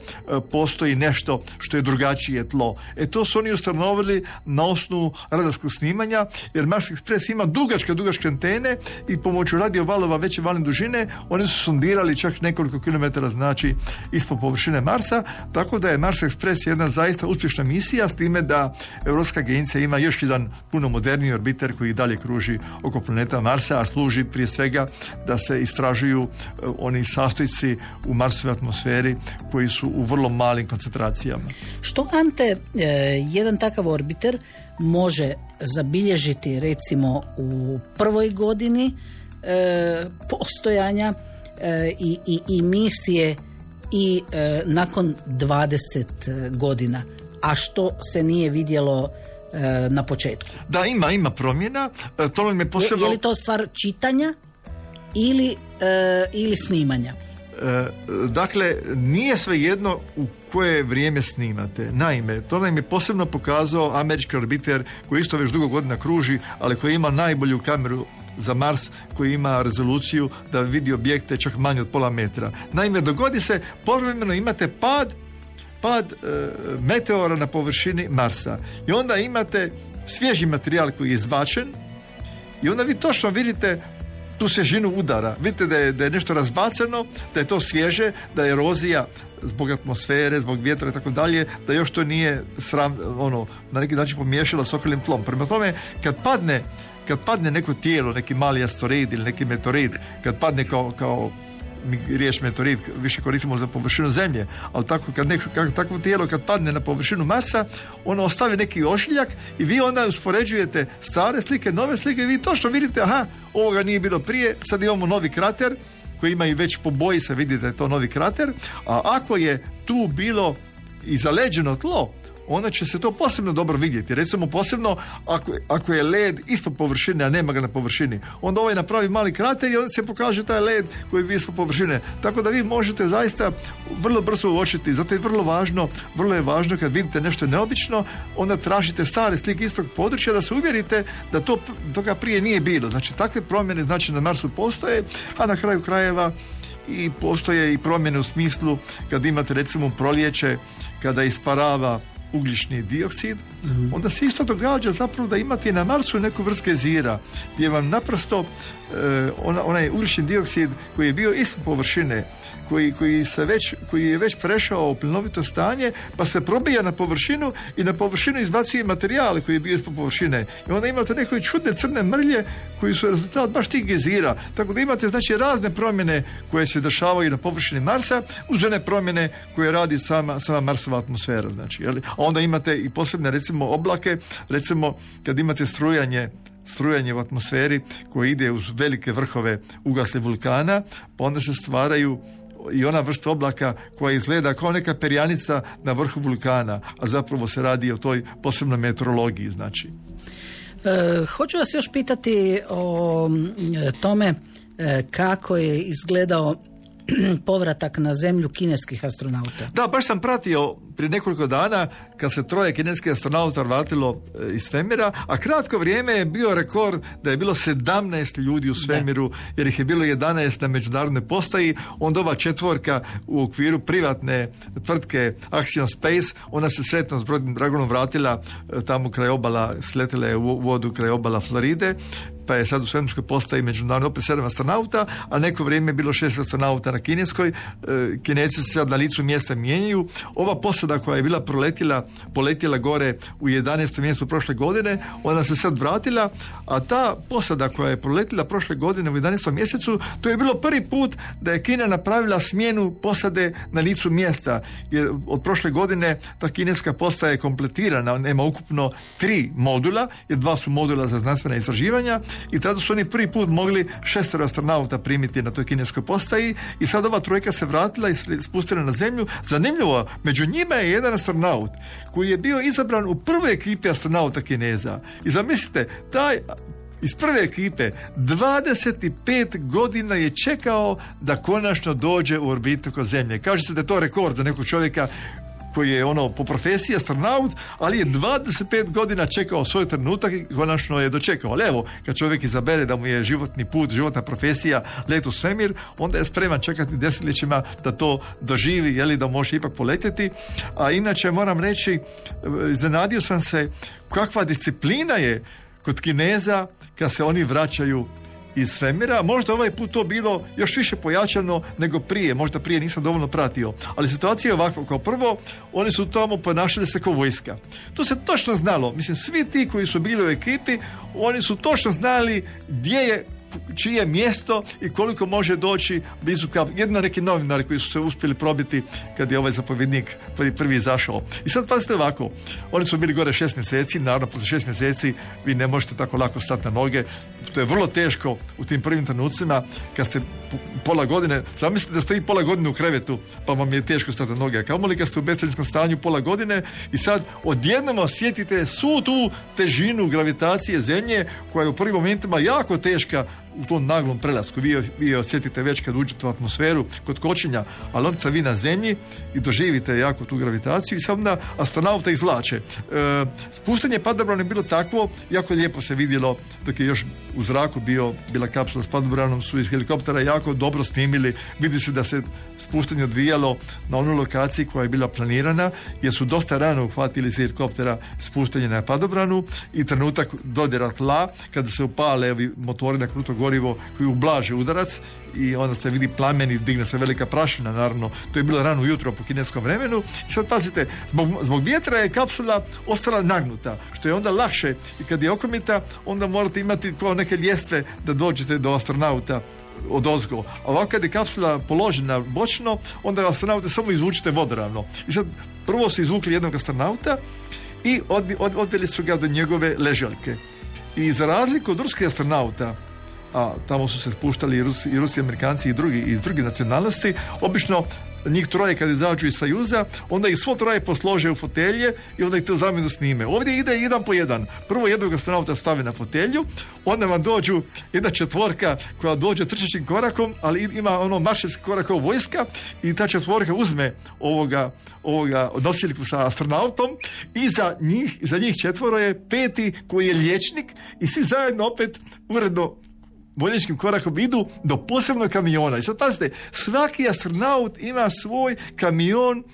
postoji nešto što je drugačije tlo? E to su oni ustanovili na osnovu radarskog snimanja, jer Mars Express ima dugačke, dugačke antene i pomoću radio valova veće valne dužine oni su sondirali čak nekoliko kilometara znači ispod površine Marsa, tako da je Mars Express jedna zaista uspješna misija s time da Europska agencija ima još jedan puno moderniji orbiter koji dalje kruži oko planeta Marsa, a služi prije svega da se istražuju e, oni sastojci u Marsovoj atmosferi koji su u vrlo malim koncentracijama. Što Ante, e, jedan takav orbiter može zabilježiti recimo u prvoj godini e, postojanja e, i, i, i misije i e, nakon 20 godina a što se nije vidjelo na početku. Da, ima, ima promjena. To je, je li to stvar čitanja ili, ili snimanja? E, dakle, nije sve jedno u koje vrijeme snimate. Naime, to nam je posebno pokazao američki orbiter koji isto već dugo godina kruži, ali koji ima najbolju kameru za Mars koji ima rezoluciju da vidi objekte čak manje od pola metra. Naime, dogodi se, povremeno imate pad pad e, meteora na površini Marsa. I onda imate svježi materijal koji je izbačen i onda vi točno vidite tu svježinu udara. Vidite da je, da je nešto razbaceno, da je to svježe, da je erozija zbog atmosfere, zbog vjetra i tako dalje, da još to nije sram, ono, na neki način pomiješalo s okolim tlom. Prema tome, kad padne kad padne neko tijelo, neki mali asteroid ili neki meteorid, kad padne kao, kao mi riječ meteorit više koristimo za površinu zemlje, ali tako kad neko, kako, takvo tijelo kad padne na površinu Marsa, ono ostavi neki ošiljak i vi onda uspoređujete stare slike, nove slike i vi točno vidite, aha, ovoga nije bilo prije, sad imamo novi krater koji ima i već po boji se vidi da je to novi krater, a ako je tu bilo i zaleđeno tlo, onda će se to posebno dobro vidjeti. Recimo posebno ako, ako je led ispod površine, a nema ga na površini, onda ovaj napravi mali krater i onda se pokaže taj led koji je ispod površine. Tako da vi možete zaista vrlo brzo uočiti. Zato je vrlo važno, vrlo je važno kad vidite nešto neobično, onda tražite stare slike istog područja da se uvjerite da to toga prije nije bilo. Znači takve promjene znači na Marsu postoje, a na kraju krajeva i postoje i promjene u smislu kad imate recimo proljeće kada isparava ugljični dioksid, mhm. onda se isto događa zapravo da imate na Marsu neku vrst gezira gdje vam naprosto e, onaj ugljični dioksid koji je bio ispod površine koji, koji, se već, koji je već prešao u plinovito stanje pa se probija na površinu i na površinu izbacuje materijal koji je bio ispod površine. I onda imate neke čudne crne mrlje koji su rezultat baš tih gezira. Tako da imate znači razne promjene koje se dešavaju na površini Marsa uz one promjene koje radi sama, sama Marsova atmosfera znači, jeli? a onda imate i posebne recimo oblake. Recimo kad imate strujanje strujanje u atmosferi koje ide uz velike vrhove ugase vulkana, pa onda se stvaraju i ona vrsta oblaka koja izgleda kao neka perjanica na vrhu vulkana, a zapravo se radi o toj posebnoj meteorologiji, znači. E, hoću vas još pitati o tome e, kako je izgledao povratak na zemlju kineskih astronauta. Da, baš sam pratio prije nekoliko dana kad se troje kineskih astronauta vratilo e, iz svemira, a kratko vrijeme je bio rekord da je bilo 17 ljudi u svemiru, jer ih je bilo 11 na međunarodnoj postaji, onda ova četvorka u okviru privatne tvrtke Axion Space, ona se sretno s Brodim Dragonom vratila e, tamo kraj obala, sletila je u vodu kraj obala Floride, pa je sad u svemirskoj postaji međunarodno opet sedam astronauta, a neko vrijeme je bilo šest astronauta na kineskoj. E, Kinezi se sad na licu mjesta mijenjaju. Ova posada koja je bila proletila, poletila gore u 11. mjestu prošle godine, ona se sad vratila, a ta posada koja je proletila prošle godine u 11. mjesecu, to je bilo prvi put da je Kina napravila smjenu posade na licu mjesta. Jer od prošle godine ta kineska postaja je kompletirana, nema ukupno tri modula, jer dva su modula za znanstvena istraživanja i tada su oni prvi put mogli šestero astronauta primiti na toj kineskoj postaji i sad ova trojka se vratila i spustila na zemlju. Zanimljivo, među njima je jedan astronaut koji je bio izabran u prvoj ekipi astronauta Kineza. I zamislite, taj iz prve ekipe 25 godina je čekao da konačno dođe u orbitu kod zemlje. Kaže se da je to rekord za nekog čovjeka koji je ono po profesiji astronaut, ali je 25 godina čekao svoj trenutak i konačno je dočekao. Ali evo, kad čovjek izabere da mu je životni put, životna profesija let u svemir, onda je spreman čekati desetljećima da to doživi, jeli da može ipak poletjeti. A inače moram reći, iznenadio sam se kakva disciplina je kod Kineza kad se oni vraćaju iz svemira. Možda ovaj put to bilo još više pojačano nego prije. Možda prije nisam dovoljno pratio. Ali situacija je ovako. Kao prvo, oni su tamo ponašali se kao vojska. To se točno znalo. Mislim, svi ti koji su bili u ekipi, oni su točno znali gdje je čije mjesto i koliko može doći blizu kap. Jedno neki novinari koji su se uspjeli probiti kad je ovaj zapovjednik prvi, prvi izašao. I sad pazite ovako, oni su bili gore šest mjeseci, naravno posle šest mjeseci vi ne možete tako lako stati na noge. To je vrlo teško u tim prvim trenucima kad ste pola godine, zamislite da ste i pola godine u krevetu pa vam je teško stati na noge. A kamoli kad ste u beselinskom stanju pola godine i sad odjednom osjetite svu tu težinu gravitacije zemlje koja je u prvim momentima jako teška u tom naglom prelasku. Vi, vi osjetite već kad uđete u atmosferu kod kočenja, ali onda vi na zemlji i doživite jako tu gravitaciju i sad onda astronauta izlače. E, spuštanje padobranom je bilo takvo, jako lijepo se vidjelo dok je još u zraku bio, bila kapsula s padobranom, su iz helikoptera jako dobro snimili, vidi se da se spuštanje odvijalo na onoj lokaciji koja je bila planirana, jer su dosta rano uhvatili iz helikoptera spuštanje na padobranu i trenutak dodira tla, kada se upale motori na kruto gorivo koji ublaže udarac i onda se vidi plamen i digne se velika prašina, naravno. To je bilo rano ujutro po kineskom vremenu. I sad pazite, zbog, zbog vjetra je kapsula ostala nagnuta, što je onda lakše. I kad je okomita, onda morate imati kao neke ljestve da dođete do astronauta od ozgo. A ovako kad je kapsula položena bočno, onda astronauta samo izvučite vodoravno. I sad prvo su izvukli jednog astronauta i odveli su ga do njegove ležaljke. I za razliku od ruskih astronauta, a tamo su se spuštali i Rusi, i Rusi Amerikanci i drugi iz druge nacionalnosti, obično njih troje kad izađu iz Sajuza, onda ih svo troje poslože u fotelje i onda ih to zamjenu snime. Ovdje ide jedan po jedan. Prvo jednog astronauta stave na fotelju, onda vam dođu jedna četvorka koja dođe trčećim korakom, ali ima ono marševski korak vojska i ta četvorka uzme ovoga, ovoga nosiljku sa astronautom i za njih, za njih četvoro je peti koji je liječnik i svi zajedno opet uredno boljičkim korakom idu do posebnog kamiona. I sad pazite, svaki astronaut ima svoj kamion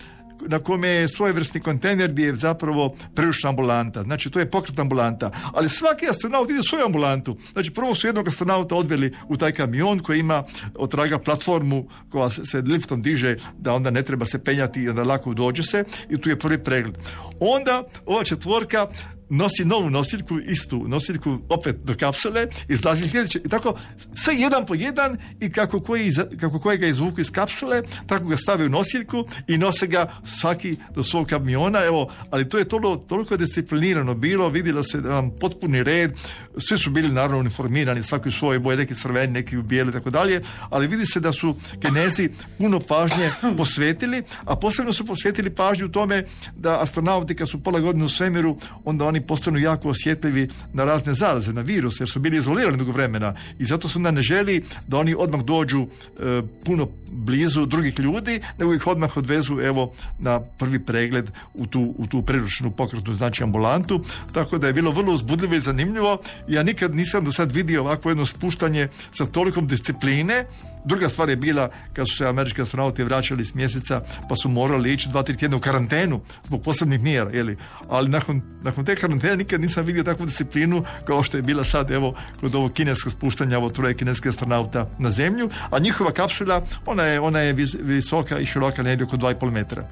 na kome je svojevrsni kontejner gdje je zapravo preručna ambulanta. Znači, to je pokretna ambulanta. Ali svaki astronaut ide u svoju ambulantu. Znači, prvo su jednog astronauta odveli u taj kamion koji ima otraga platformu koja se liftom diže da onda ne treba se penjati i da lako dođe se i tu je prvi pregled. Onda ova četvorka nosi novu nosiljku, istu nosiljku opet do kapsule, izlazi sljedeće. I tako sve jedan po jedan i kako, koji, kako koji ga izvuku iz kapsule, tako ga stave u nosiljku i nose ga svaki do svog kamiona. Evo, ali to je toliko, toliko disciplinirano bilo, vidjelo se da vam potpuni red, svi su bili naravno uniformirani, svaki u svojoj boji, neki crveni, neki u bijeli, tako dalje, ali vidi se da su kinezi puno pažnje posvetili, a posebno su posvetili pažnju tome da astronauti kad su pola godine u svemiru, onda oni postanu jako osjetljivi na razne zaraze, na virus, jer su bili izolirani dugo vremena i zato su onda ne želi da oni odmah dođu e, puno blizu drugih ljudi, nego ih odmah odvezu evo na prvi pregled u tu, u tu preručnu pokretnu znači ambulantu, tako da je bilo vrlo uzbudljivo i zanimljivo. Ja nikad nisam do sad vidio ovako jedno spuštanje sa tolikom discipline Druga stvar je bila kad su se američki astronauti vraćali s mjeseca pa su morali ići dva, tri tjedna u karantenu zbog posebnih mjera, jeli. ali nakon, nakon te karantene nikad nisam vidio takvu disciplinu kao što je bila sad evo kod ovog kineskog spuštanja ovo troje kineskih astronauta na zemlju, a njihova kapsula ona je, ona je visoka i široka negdje oko 2,5 metra.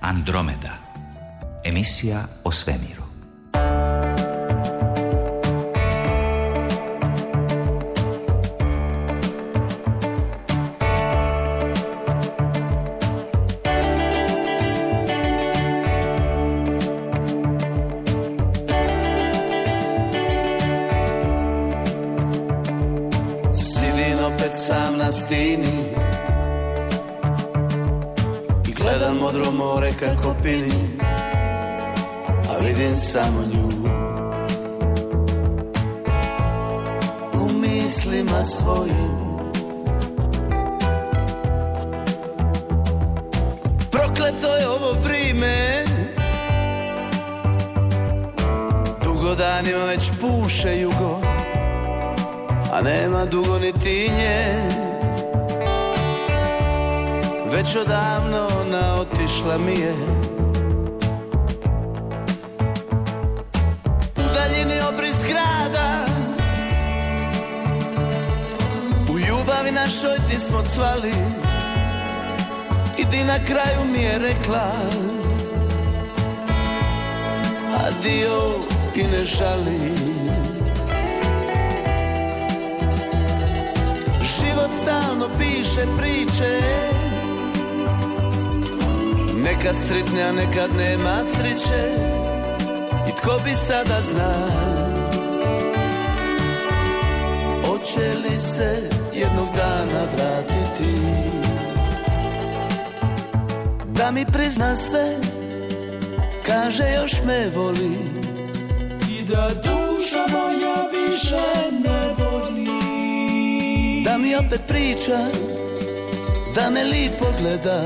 Andromeda. Emisija o svemiru. A vidim samo nju. U mislima svojim. Prokleto je ovo vrime Dugo danima već puše jugo A nema dugo ni tinje. Već odavno ona otišla mi je U ljubavi našoj ti smo cvali. I ti na kraju mi je rekla Adio i ne žali. Život stalno piše priče. Nekad sretne, a nekad nema sreće. I tko bi sada zna Hoće li se jednog dana vratiti. Da mi prizna sve Kaže još me voli. I da duša moja više ne voli Da mi opet priča Da me lipo gleda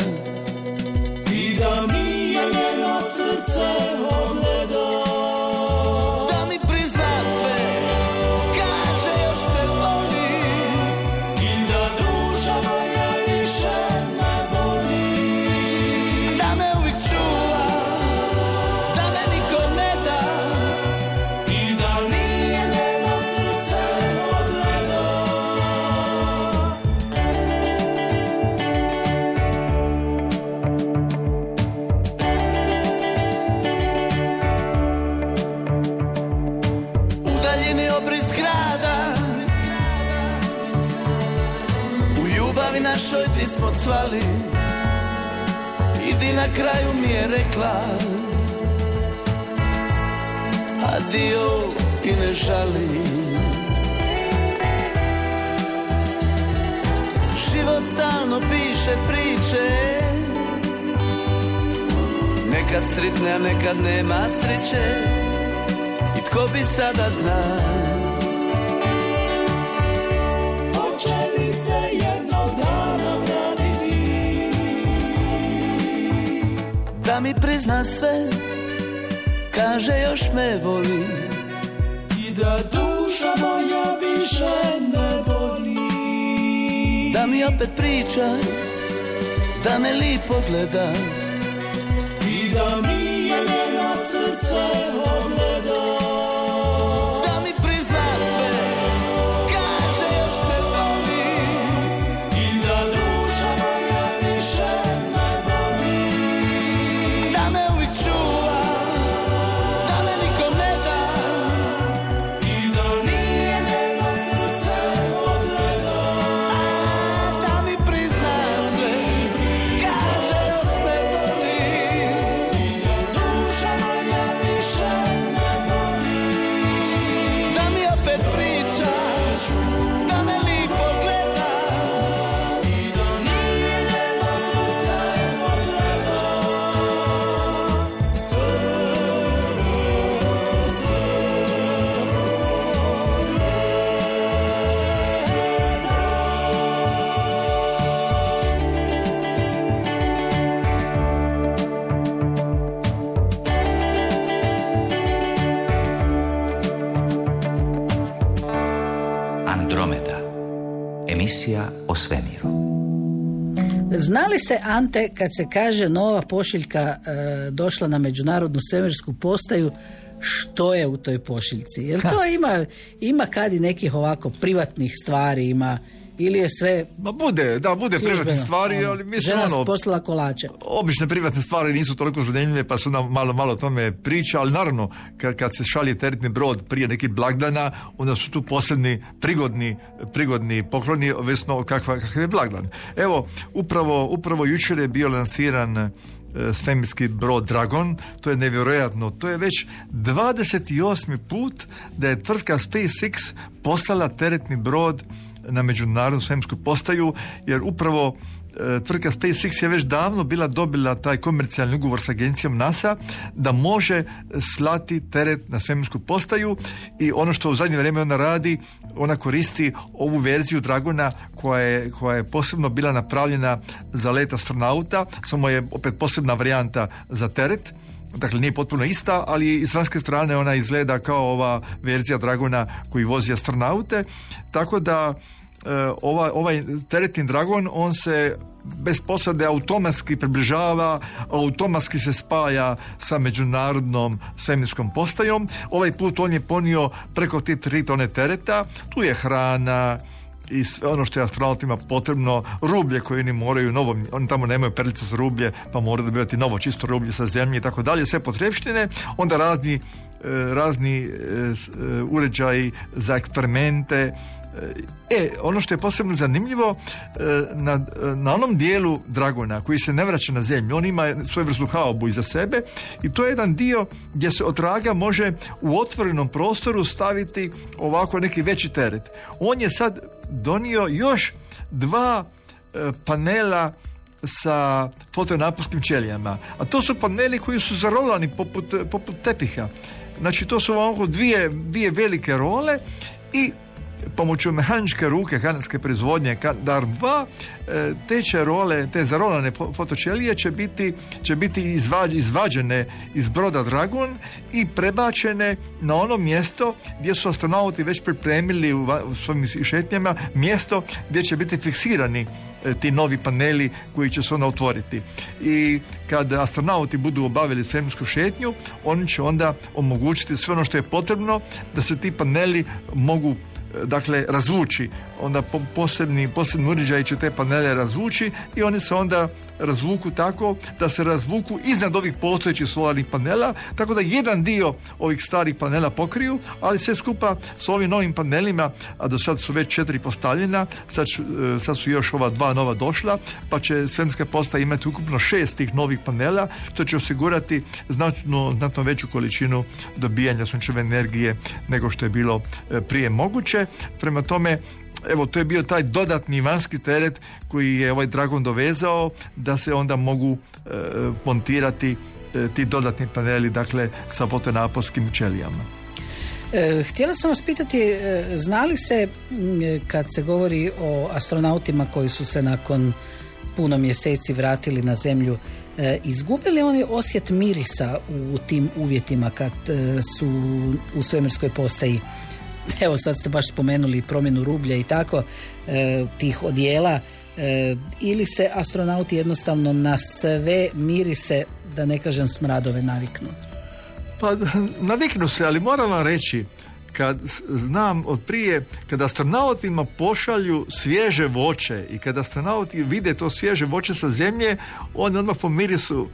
cvali I ti na kraju mi je rekla. Adio i ne žali. Život stalno piše priče. Nekad sretne, a nekad nema sreće. I tko bi sada zna Da mi prizna sve Kaže još me voli. I da duša moja više ne boli. Da mi opet priča Da me lipo gleda. I da mi je njeno srce Znali se, Ante, kad se kaže nova pošiljka e, došla na međunarodnu svemirsku postaju, što je u toj pošiljci? Jer to ima, ima kad i nekih ovako privatnih stvari, ima ili je sve Ma bude, da, bude službeno, privatne stvari, ono, ali mislim žena ono, poslala kolače. obične privatne stvari nisu toliko zanimljive pa su nam malo, malo o tome priča, ali naravno kad, kad se šalje teretni brod prije nekih blagdana, onda su tu posebni prigodni, prigodni pokloni, ovisno kakva, kakav je blagdan. Evo, upravo, upravo jučer je bio lansiran e, svemirski brod Dragon, to je nevjerojatno, to je već 28. put da je tvrtka SpaceX poslala teretni brod na međunarodnu svemirsku postaju, jer upravo tvrtka SpaceX je već davno bila dobila taj komercijalni ugovor s agencijom NASA da može slati teret na svemirsku postaju i ono što u zadnje vrijeme ona radi, ona koristi ovu verziju Dragona koja je, koja je posebno bila napravljena za let astronauta, samo je opet posebna varijanta za teret. Dakle nije potpuno ista, ali iz vanjske strane ona izgleda kao ova verzija Dragona koji vozi astronaute, tako da ovaj, ovaj teretni Dragon on se bez posade automatski približava, automatski se spaja sa međunarodnom svemirskom postajom. Ovaj put on je ponio preko te tri tone tereta, tu je hrana, i sve ono što je astronautima potrebno, rublje koje oni moraju novo, oni tamo nemaju perlicu za rublje, pa moraju dobivati novo čisto rublje sa zemlje i tako dalje, sve potrebštine, onda razni e, razni e, uređaji za eksperimente E, ono što je posebno zanimljivo, na, na onom dijelu Dragona koji se ne vraća na zemlju, on ima svoju vrstu haobu iza sebe i to je jedan dio gdje se od Draga može u otvorenom prostoru staviti ovako neki veći teret. On je sad donio još dva e, panela sa fotonapostim ćelijama. A to su paneli koji su zarolani poput, poput tepiha. Znači to su ovako dvije, dvije velike role i pomoću mehaničke ruke kanadske proizvodnje Dar 2 e, te će role, te zarolane fotočelije će biti, će biti izvađene iz broda Dragon i prebačene na ono mjesto gdje su astronauti već pripremili u, u svojim šetnjama mjesto gdje će biti fiksirani e, ti novi paneli koji će se onda otvoriti. I kad astronauti budu obavili svemirsku šetnju, oni će onda omogućiti sve ono što je potrebno da se ti paneli mogu dakle razvući onda posebni, posebni uređaj će te panele razvući i oni se onda razvuku tako da se razvuku iznad ovih postojećih solarnih panela tako da jedan dio ovih starih panela pokriju ali sve skupa s ovim novim panelima a do sad su već četiri postavljena sad, e, sad su još ova dva nova došla pa će svemirska postaja imati ukupno šest tih novih panela to će osigurati znatno, znatno veću količinu dobijanja sunčeve energije nego što je bilo e, prije moguće. Prema tome evo to je bio taj dodatni vanjski teret koji je ovaj Dragon dovezao da se onda mogu e, montirati e, ti dodatni paneli dakle sa fotonaposkim ćelijama. E, htjela sam vas pitati, e, znali se kad se govori o astronautima koji su se nakon puno mjeseci vratili na zemlju, e, izgubili oni osjet mirisa u tim uvjetima kad su u svemirskoj postaji? evo sad ste baš spomenuli promjenu rublja i tako e, tih odjela e, ili se astronauti jednostavno na sve mirise da ne kažem smradove naviknu? Pa naviknu se ali moram vam reći kad znam od prije, kada astronautima pošalju svježe voće i kada astronauti vide to svježe voće sa zemlje, oni odmah po mirisu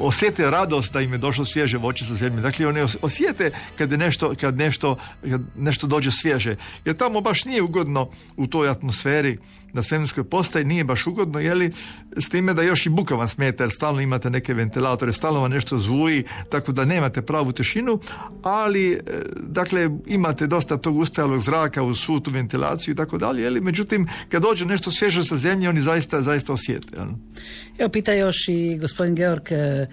osjete radost da im je došlo svježe voće sa zemlje. Dakle, oni osjete kad, nešto, kad nešto, kad nešto dođe svježe. Jer tamo baš nije ugodno u toj atmosferi na svemirskoj postaji nije baš ugodno, li s time da još i buka vam smeta, jer stalno imate neke ventilatore, stalno vam nešto zvuji, tako da nemate pravu tišinu, ali, e, dakle, imate dosta tog ustajalog zraka u svu tu ventilaciju i tako dalje, li međutim, kad dođe nešto svježe sa zemlje, oni zaista, zaista osjete. Evo, pita još i gospodin Georg, e, e,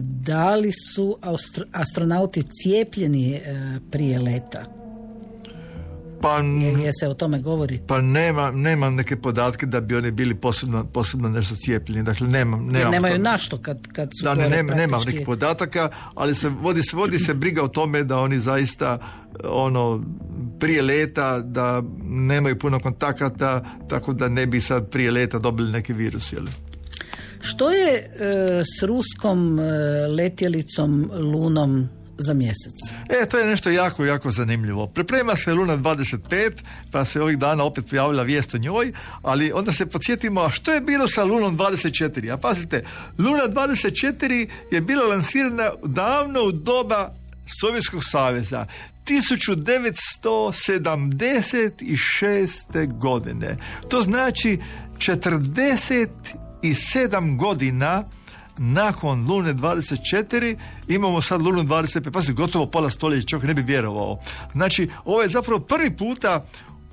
da li su astronauti cijepljeni prije leta? Pa, je se o tome govori? Pa nema, nemam neke podatke da bi oni bili posebno, posebno nešto cijepljeni. Dakle, nemam, nemam nemaju našto kad, kad su da, ne, nema, nemam nekih podataka, ali se vodi, se vodi se briga o tome da oni zaista ono prije leta da nemaju puno kontakata tako da ne bi sad prije leta dobili neki virus jel? Što je e, s ruskom e, letjelicom lunom za mjesec. E, to je nešto jako, jako zanimljivo. Priprema se Luna 25, pa se ovih dana opet pojavila vijest o njoj, ali onda se podsjetimo, a što je bilo sa Lunom 24? A pazite, Luna 24 je bila lansirana davno u doba Sovjetskog saveza. 1976. godine. To znači 47 godina nakon Lune 24 imamo sad Lunu 25, pa gotovo pola stoljeća, čovjek ne bi vjerovao. Znači, ovo je zapravo prvi puta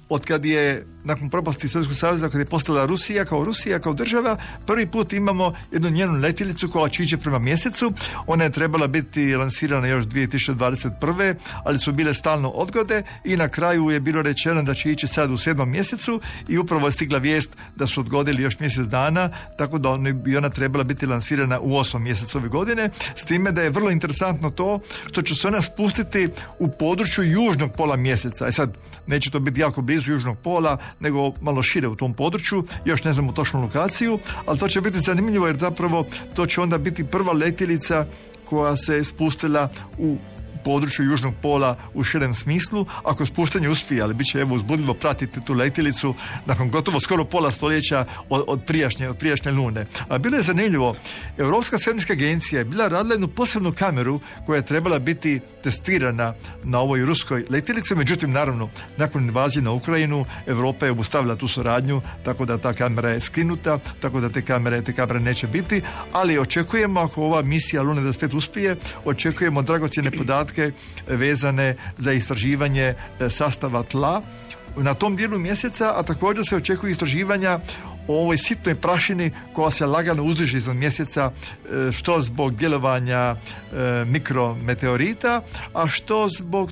od kad je nakon propasti Sovjetskog saveza kad je postala Rusija kao Rusija kao država, prvi put imamo jednu njenu letjelicu koja će ići prema mjesecu. Ona je trebala biti lansirana još 2021. ali su bile stalno odgode i na kraju je bilo rečeno da će ići sad u sedmom mjesecu i upravo je stigla vijest da su odgodili još mjesec dana, tako da bi ona trebala biti lansirana u osmom mjesecu ove godine, s time da je vrlo interesantno to što će se ona spustiti u području južnog pola mjeseca. E sad, neće to biti jako blizu južnog pola, nego malo šire u tom području, još ne znamo točnu lokaciju, ali to će biti zanimljivo jer zapravo to će onda biti prva letjelica koja se spustila u području južnog pola u širem smislu, ako spuštanje uspije, ali bit će evo uzbudljivo pratiti tu letjelicu nakon gotovo skoro pola stoljeća od, od, prijašnje, od prijašnje lune. A bilo je zanimljivo, Europska svemirska agencija je bila radila jednu posebnu kameru koja je trebala biti testirana na ovoj ruskoj letjelici, međutim naravno nakon invazije na Ukrajinu Europa je obustavila tu suradnju, tako da ta kamera je skinuta, tako da te kamere, te kamere neće biti, ali očekujemo ako ova misija Lune da spet uspije, očekujemo dragocjene podatke vezane za istraživanje e, sastava tla. Na tom dijelu mjeseca, a također se očekuju istraživanja o ovoj sitnoj prašini koja se lagano uzdiže iznad mjeseca e, što zbog djelovanja e, mikrometeorita, a što zbog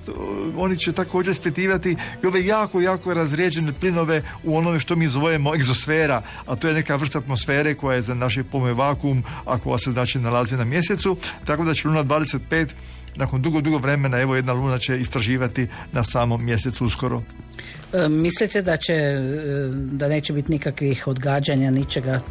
oni će također ispitivati i ove jako, jako razrijeđene plinove u onome što mi zovemo egzosfera, a to je neka vrsta atmosfere koja je za naše pome vakuum, a koja se znači nalazi na mjesecu, tako da će Luna 25 nakon dugo, dugo vremena evo jedna luna će istraživati na samom mjesecu uskoro. E, mislite da će e, da neće biti nikakvih odgađanja, ničega?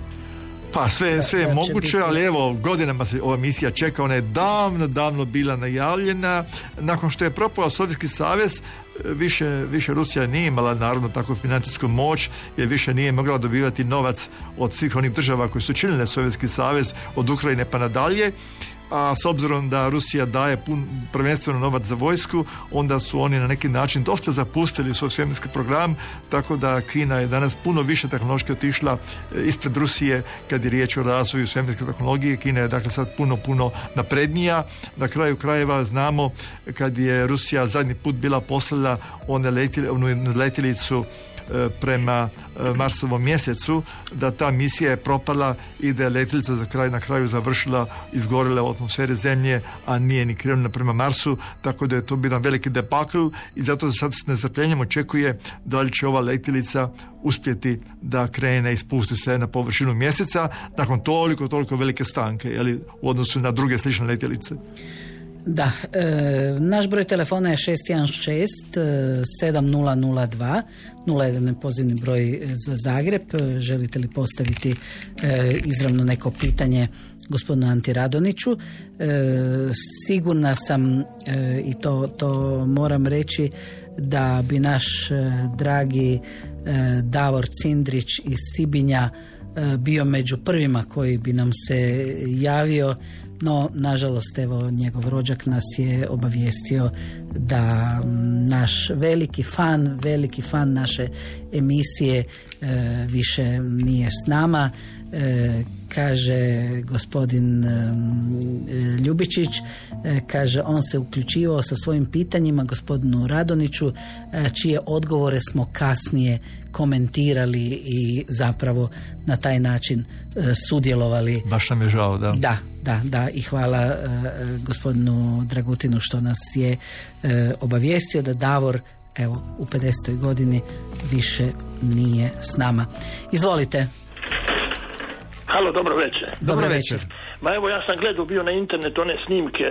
Pa sve, sve je moguće, ali evo godinama se ova misija čeka, ona je davno, davno bila najavljena. Nakon što je propao Sovjetski savez, e, više, više Rusija nije imala naravno takvu financijsku moć jer više nije mogla dobivati novac od svih onih država koji su činile Sovjetski savez od Ukrajine pa nadalje a s obzirom da Rusija daje pun, prvenstveno novac za vojsku, onda su oni na neki način dosta zapustili svoj svemirski program, tako da Kina je danas puno više tehnološki otišla e, ispred Rusije kad je riječ o razvoju svemirske tehnologije. Kina je dakle sad puno, puno naprednija. Na kraju krajeva znamo kad je Rusija zadnji put bila poslala one letjelicu E, prema e, Marsovom mjesecu da ta misija je propala i da je letilica za kraj na kraju završila izgorila u atmosferi zemlje a nije ni krenula prema Marsu tako da je to bio veliki depakl i zato sad s nezrpljenjem očekuje da li će ova letilica uspjeti da krene i spusti se na površinu mjeseca nakon toliko, toliko velike stanke jeli, u odnosu na druge slične letjelice. Da, e, naš broj telefona je 616 7002 01 pozivni broj za Zagreb. Želite li postaviti e, izravno neko pitanje gospodinu Anti Radoniću? E, sigurna sam e, i to, to moram reći da bi naš dragi Davor Cindrić iz Sibinja bio među prvima koji bi nam se javio no nažalost evo njegov rođak nas je obavijestio da naš veliki fan, veliki fan naše emisije e, više nije s nama. E, kaže gospodin e, Ljubičić kaže on se uključivao sa svojim pitanjima gospodinu Radoniću čije odgovore smo kasnije komentirali i zapravo na taj način sudjelovali. Baš nam je žao, da. Da, da, da i hvala gospodinu Dragutinu što nas je obavijestio da Davor evo u 50. godini više nije s nama. Izvolite. Halo, dobro večer. Dobro večer. Ma evo ja sam gledao bio na internetu one snimke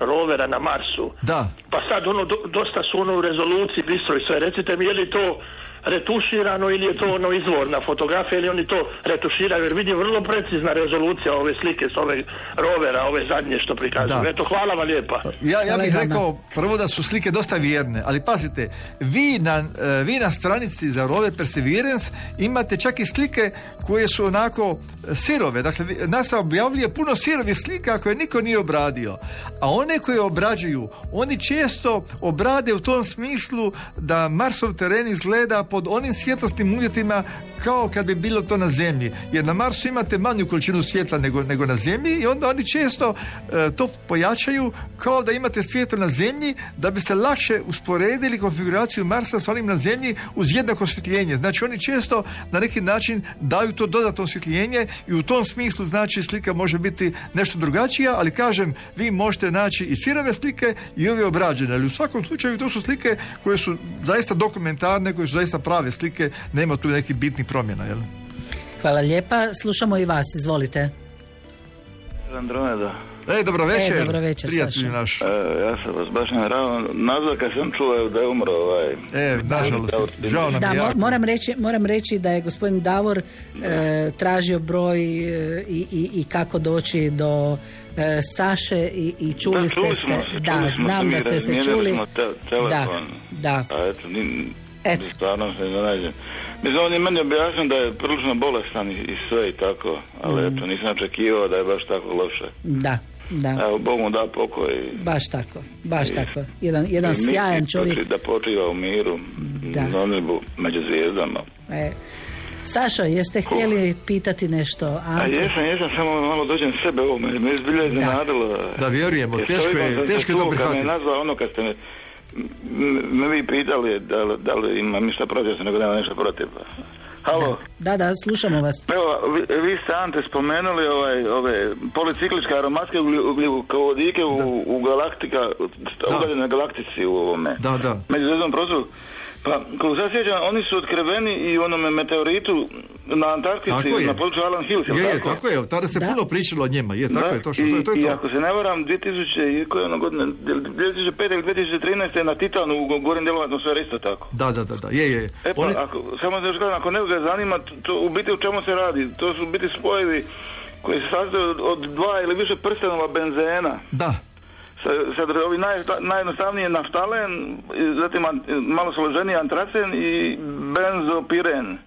rovera na Marsu. Da. Pa sad ono dosta su ono u rezoluciji bistro i sve. Recite mi je li to retuširano ili je to ono izvorna fotografija ili oni to retuširaju jer vidim vrlo precizna rezolucija ove slike s ove rovera, ove zadnje što prikazuju. Eto, hvala vam lijepa. Ja, ja bih rekao prvo da su slike dosta vjerne, ali pazite, vi na, e, vi na stranici za rover Perseverance imate čak i slike koje su onako e, sirove. Dakle, NASA objavljuje puno sirovih slika koje niko nije obradio. A one koje obrađuju, oni često obrade u tom smislu da Marsov teren izgleda pod onim svjetlosnim uvjetima kao kad bi bilo to na zemlji. Jer na Marsu imate manju količinu svjetla nego, nego na zemlji i onda oni često e, to pojačaju kao da imate svjetlo na zemlji da bi se lakše usporedili konfiguraciju Marsa s onim na zemlji uz jednako osvjetljenje. Znači oni često na neki način daju to dodatno osvjetljenje i u tom smislu znači slika može biti nešto drugačija, ali kažem, vi možete naći i sirove slike i ove obrađene, ali u svakom slučaju to su slike koje su zaista dokumentarne, koje su zaista prave slike, nema tu nekih bitnih promjena, jel? Hvala lijepa. Slušamo i vas, izvolite. Andromeda. E, dobro večer. E, dobro večer, Saša. naš. E, ja sam vas baš ne rao. Nazva kad sam čuo da je umro ovaj... E, nažalost, žao nam Da, je moram reći, moram reći da je gospodin Davor e, tražio broj e, i, i, i kako doći do e, Saše i, i čuli da, ste čuli se. se, da, čuli smo znam da ste se čuli. Smo te, telefon. Da, da. A eto, Eto. stvarno se iznenađen. Mislim, on je meni objasnio da je prilično bolestan i, i sve i tako, ali Mm. eto, nisam očekivao da je baš tako loše. Da, da. Evo, Bog mu da pokoj. Baš tako, baš I- tako. Jedan, jedan i sjajan čovjek. Da počiva u miru, Da. na nebu, među zvijezdama. E. Sašo, jeste htjeli pitati nešto? A Antu? jesam, jesam, samo malo dođem sebe ovo, me, me zbilja iznenadilo. Da, vjerujemo, Jer teško je- teško je to čuo Kad prihvatiti. me nazvao ono kad ste me, me vi pitali da li, da li imam ništa protiv, nego nema ništa protiv. Halo? Da, da, slušamo vas. Evo, vi, vi ste Ante spomenuli ovaj, ove policikličke aromatske ugljikovodike u, u galaktika, udaljene galaktici u ovome. Da, da. Međuzvezdnom prostoru. Pa, kako se sjećam, oni su otkriveni i u onome meteoritu na Antarktici, Tako na području Alan Hills, Je, jel je, tako? tako je, tada se puno pričalo o njima, je, tako Da, je, točno, i, to je to. Je I to. ako se ne varam, 2000 i koje ono godine, 2005 ili 2013 je na Titanu u gorim dijelom atmosfere isto tako. Da, da, da, da, je, je. E pa, Oni- ako, samo da još kažem, ako nekoga zanima, to, to u biti u čemu se radi? To su u biti spojevi koji se sastoje od, od dva ili više prstenova benzena. Da. Sa, sad ovi naj, najjednostavniji je naftalen, zatim malo složeniji antracen i benzopiren.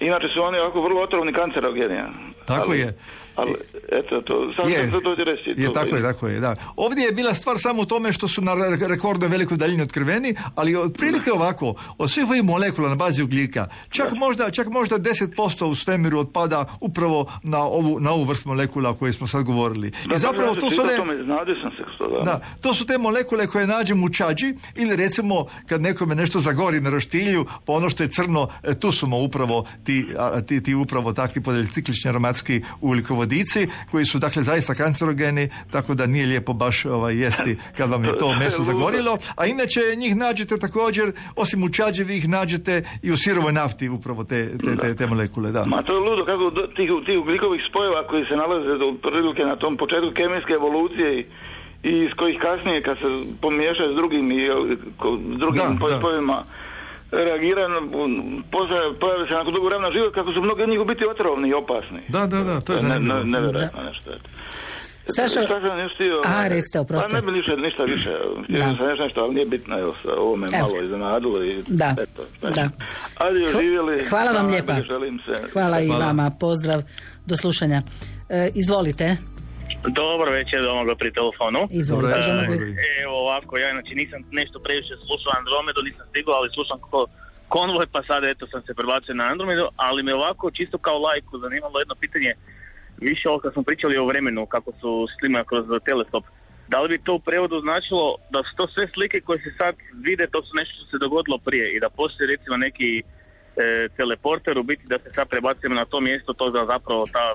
Inače su oni ovako vrlo otrovni kancerogeni. Tako ali, je. Ali, eto, to, samo Je. sam to, reći. Je, to- tako je, tako je, da. Ovdje je bila stvar samo u tome što su na re- rekordnoj velikoj daljini otkriveni, ali otprilike ovako, od svih ovih molekula na bazi ugljika, čak možda, čak možda 10% u svemiru otpada upravo na ovu, na ovu vrst molekula o kojoj smo sad govorili. Da, I zapravo to su sam sam što da. Da, to su te molekule koje nađemo u čađi ili recimo kad nekome nešto zagori na roštilju, pa ono što je crno, e, tu su upravo ti, ti, ti upravo takvi policiklični aromatski ugljikovodici koji su dakle zaista kancerogeni, tako da nije lijepo baš ovaj, jesti kad vam je to meso zagorilo. A inače njih nađete također, osim u čađi vi ih nađete i u sirovoj nafti upravo te, te, te, te molekule, da. Ma to je ludo kako tih, tih ugljikovih spojeva koji se nalaze do prilike na tom početku kemijske evolucije i, i iz kojih kasnije kad se pomiješaju s drugim i s drugim da. Spojevima reagiraju, na- postaje, pojave se nakon dugo vremena život kako su mnogi od njih u biti otrovni i opasni. Da, da, da, to je ne, zanimljivo. ne, nevjerojatno nešto. eto. Saša- Šta sam još htio? A, recite, oprosti. Pa ne bi ništa, ništa više. Htio Da. sam još nešto, ali nije bitno. Evo, ovo me Evo. malo iznenadilo. I, Da, Eto, da. Ajde, Hva- živjeli. hvala vam lijepa. Želim se. Hvala i vama, pozdrav, do slušanja. E, izvolite. Dobro večer, Domagoj pri telefonu. E. Evo ovako, ja inače nisam nešto previše slušao Andromedu, nisam stigao, ali slušam ko konvoj, pa sad eto sam se prebacio na Andromedu, ali me ovako čisto kao lajku zanimalo jedno pitanje, više ovo kad smo pričali o vremenu, kako su slima kroz teleskop. Da li bi to u prevodu značilo da su to sve slike koje se sad vide, to su nešto što se dogodilo prije i da postoji recimo neki e, teleporter u biti da se sad prebacujemo na to mjesto, to da zapravo ta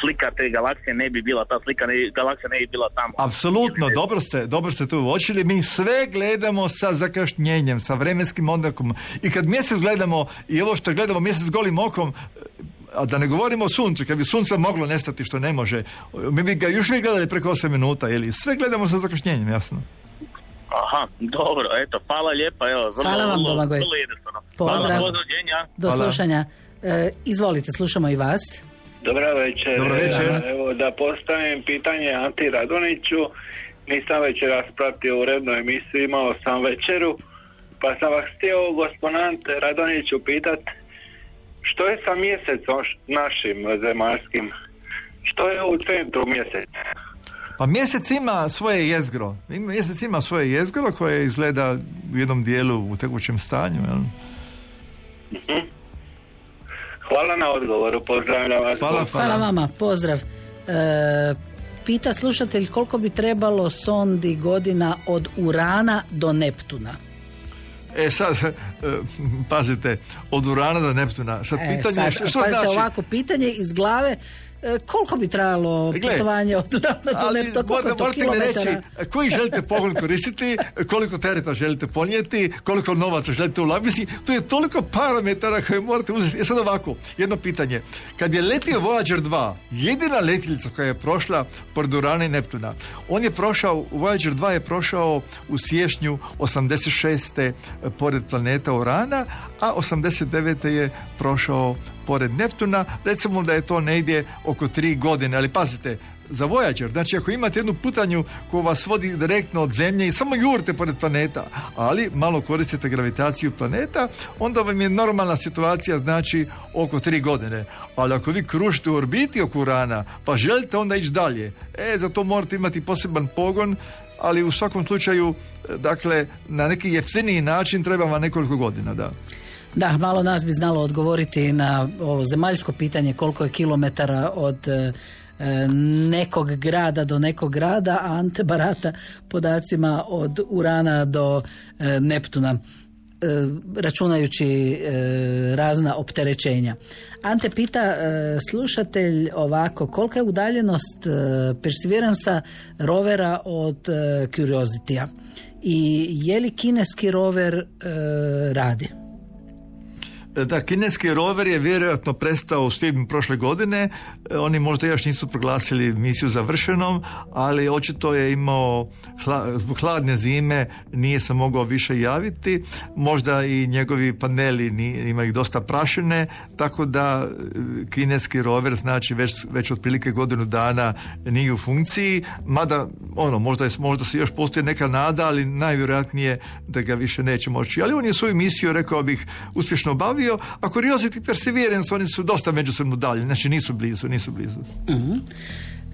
slika te galaksije ne bi bila, ta slika ne, galaksija ne bi bila tamo. Apsolutno, dobro ste, dobro ste to uočili. Mi sve gledamo sa zakašnjenjem, sa vremenskim odmakom. I kad mjesec gledamo i ovo što gledamo mjesec golim okom, a da ne govorimo o suncu, kad bi sunce moglo nestati što ne može, mi bi ga još uvijek gledali preko 8 minuta, ili sve gledamo sa zakašnjenjem, jasno. Aha, dobro, eto, hvala lijepa, evo, vrlo, Hvala vam, vrlo, vrlo jednostavno. Pozdrav. Hvala, Do slušanja. E, izvolite, slušamo i vas. Dobra večer. Dobro večer. Evo da postavim pitanje Anti Radoniću. Nisam večeras pratio urednu emisiju, imao sam večeru, pa sam vas htio gospodin Radoniću pitat što je sa mjesecom našim zemaljskim? Što je u centru mjeseca? Pa mjesec ima svoje jezgro. Mjesec ima svoje jezgro koje izgleda u jednom dijelu u tekućem stanju. Jel? Hvala na odgovoru, pozdravljam vas. Hvala vama, pozdrav. E, pita slušatelj koliko bi trebalo sondi godina od Urana do Neptuna. E sad, e, pazite, od Urana do Neptuna. Sad E, pitanje, sad, što, što pazite, znači? ovako pitanje iz glave koliko bi trajalo Gle, putovanje od Urana do Ali Neptuna, koliko je morate, to mi reći kilometara? koji želite pogon koristiti, koliko tereta želite ponijeti, koliko novaca želite ulagati. Mislim, tu je toliko parametara koje morate uzeti. E sad ovako, jedno pitanje. Kad je letio Voyager 2, jedina letjelica koja je prošla pored Urana i Neptuna, on je prošao, Voyager 2 je prošao u siječnju 86. pored planeta Urana, a 89. je prošao pored Neptuna. Recimo da je to negdje oko tri godine, ali pazite, za Voyager, znači ako imate jednu putanju koja vas vodi direktno od zemlje i samo jurite pored planeta, ali malo koristite gravitaciju planeta, onda vam je normalna situacija znači oko tri godine. Ali ako vi kružite u orbiti oko Urana, pa želite onda ići dalje, e, za to morate imati poseban pogon, ali u svakom slučaju, e, dakle, na neki jeftiniji način treba vam nekoliko godina, da. Da, malo nas bi znalo odgovoriti na ovo zemaljsko pitanje koliko je kilometara od e, e, nekog grada do nekog grada, a Ante barata podacima od Urana do e, Neptuna računajući razna opterećenja. Ante pita slušatelj ovako, kolika je udaljenost Perseveransa rovera od Curiositya i je li kineski rover radi? Da, kineski rover je vjerojatno prestao u svibnju prošle godine. E, Oni možda još nisu proglasili misiju završenom, ali očito je imao zbog hladne zime nije se mogao više javiti. Možda i njegovi paneli ni, imaju dosta prašine, tako da e, kineski rover znači već, već otprilike godinu dana nije u funkciji, mada ono, možda, je, možda se još postoji neka nada, ali najvjerojatnije da ga više neće moći. Ali on je svoju misiju, rekao bih, uspješno obavio, a Curiosity i Perseverance, oni su dosta međusobno dalje, znači nisu blizu, nisu blizu. Mhm.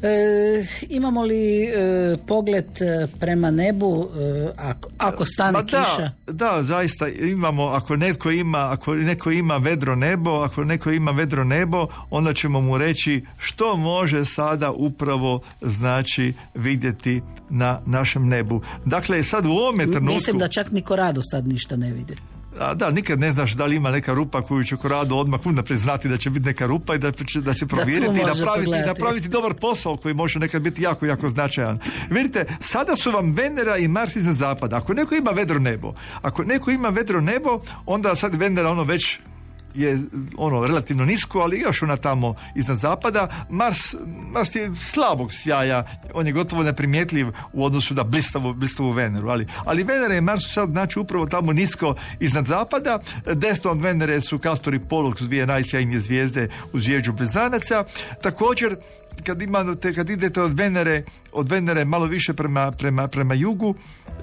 E, imamo li e, pogled e, prema nebu e, ako, ako stane Ma kiša? da, da, zaista imamo, ako netko ima, ako neko ima vedro nebo, ako neko ima vedro nebo, onda ćemo mu reći što može sada upravo znači vidjeti na našem nebu. Dakle, sad u ovome trenutku... Mislim da čak ni Korado sad ništa ne vidi. A da, nikad ne znaš da li ima neka rupa koju će Korado odmah unaprijed znati da će biti neka rupa i da će, da će provjeriti i može napraviti, napraviti dobar posao koji može nekad biti jako, jako značajan. Vidite, sada su vam Venera i Mars iznad zapada. Ako neko ima vedro nebo, ako neko ima vedro nebo, onda sad Venera ono već je ono relativno nisko, ali još ona tamo iznad zapada. Mars, Mars je slabog sjaja, on je gotovo neprimjetljiv u odnosu na blistavu, blistavu Veneru, ali, ali Venera i Mars sad znači upravo tamo nisko iznad zapada. Desno od Venere su Castor i Pollux, dvije najsjajnije zvijezde u zvjeđu blizanaca. Također, kad, imate, kad idete od Venere, od Venere malo više prema, prema, prema jugu,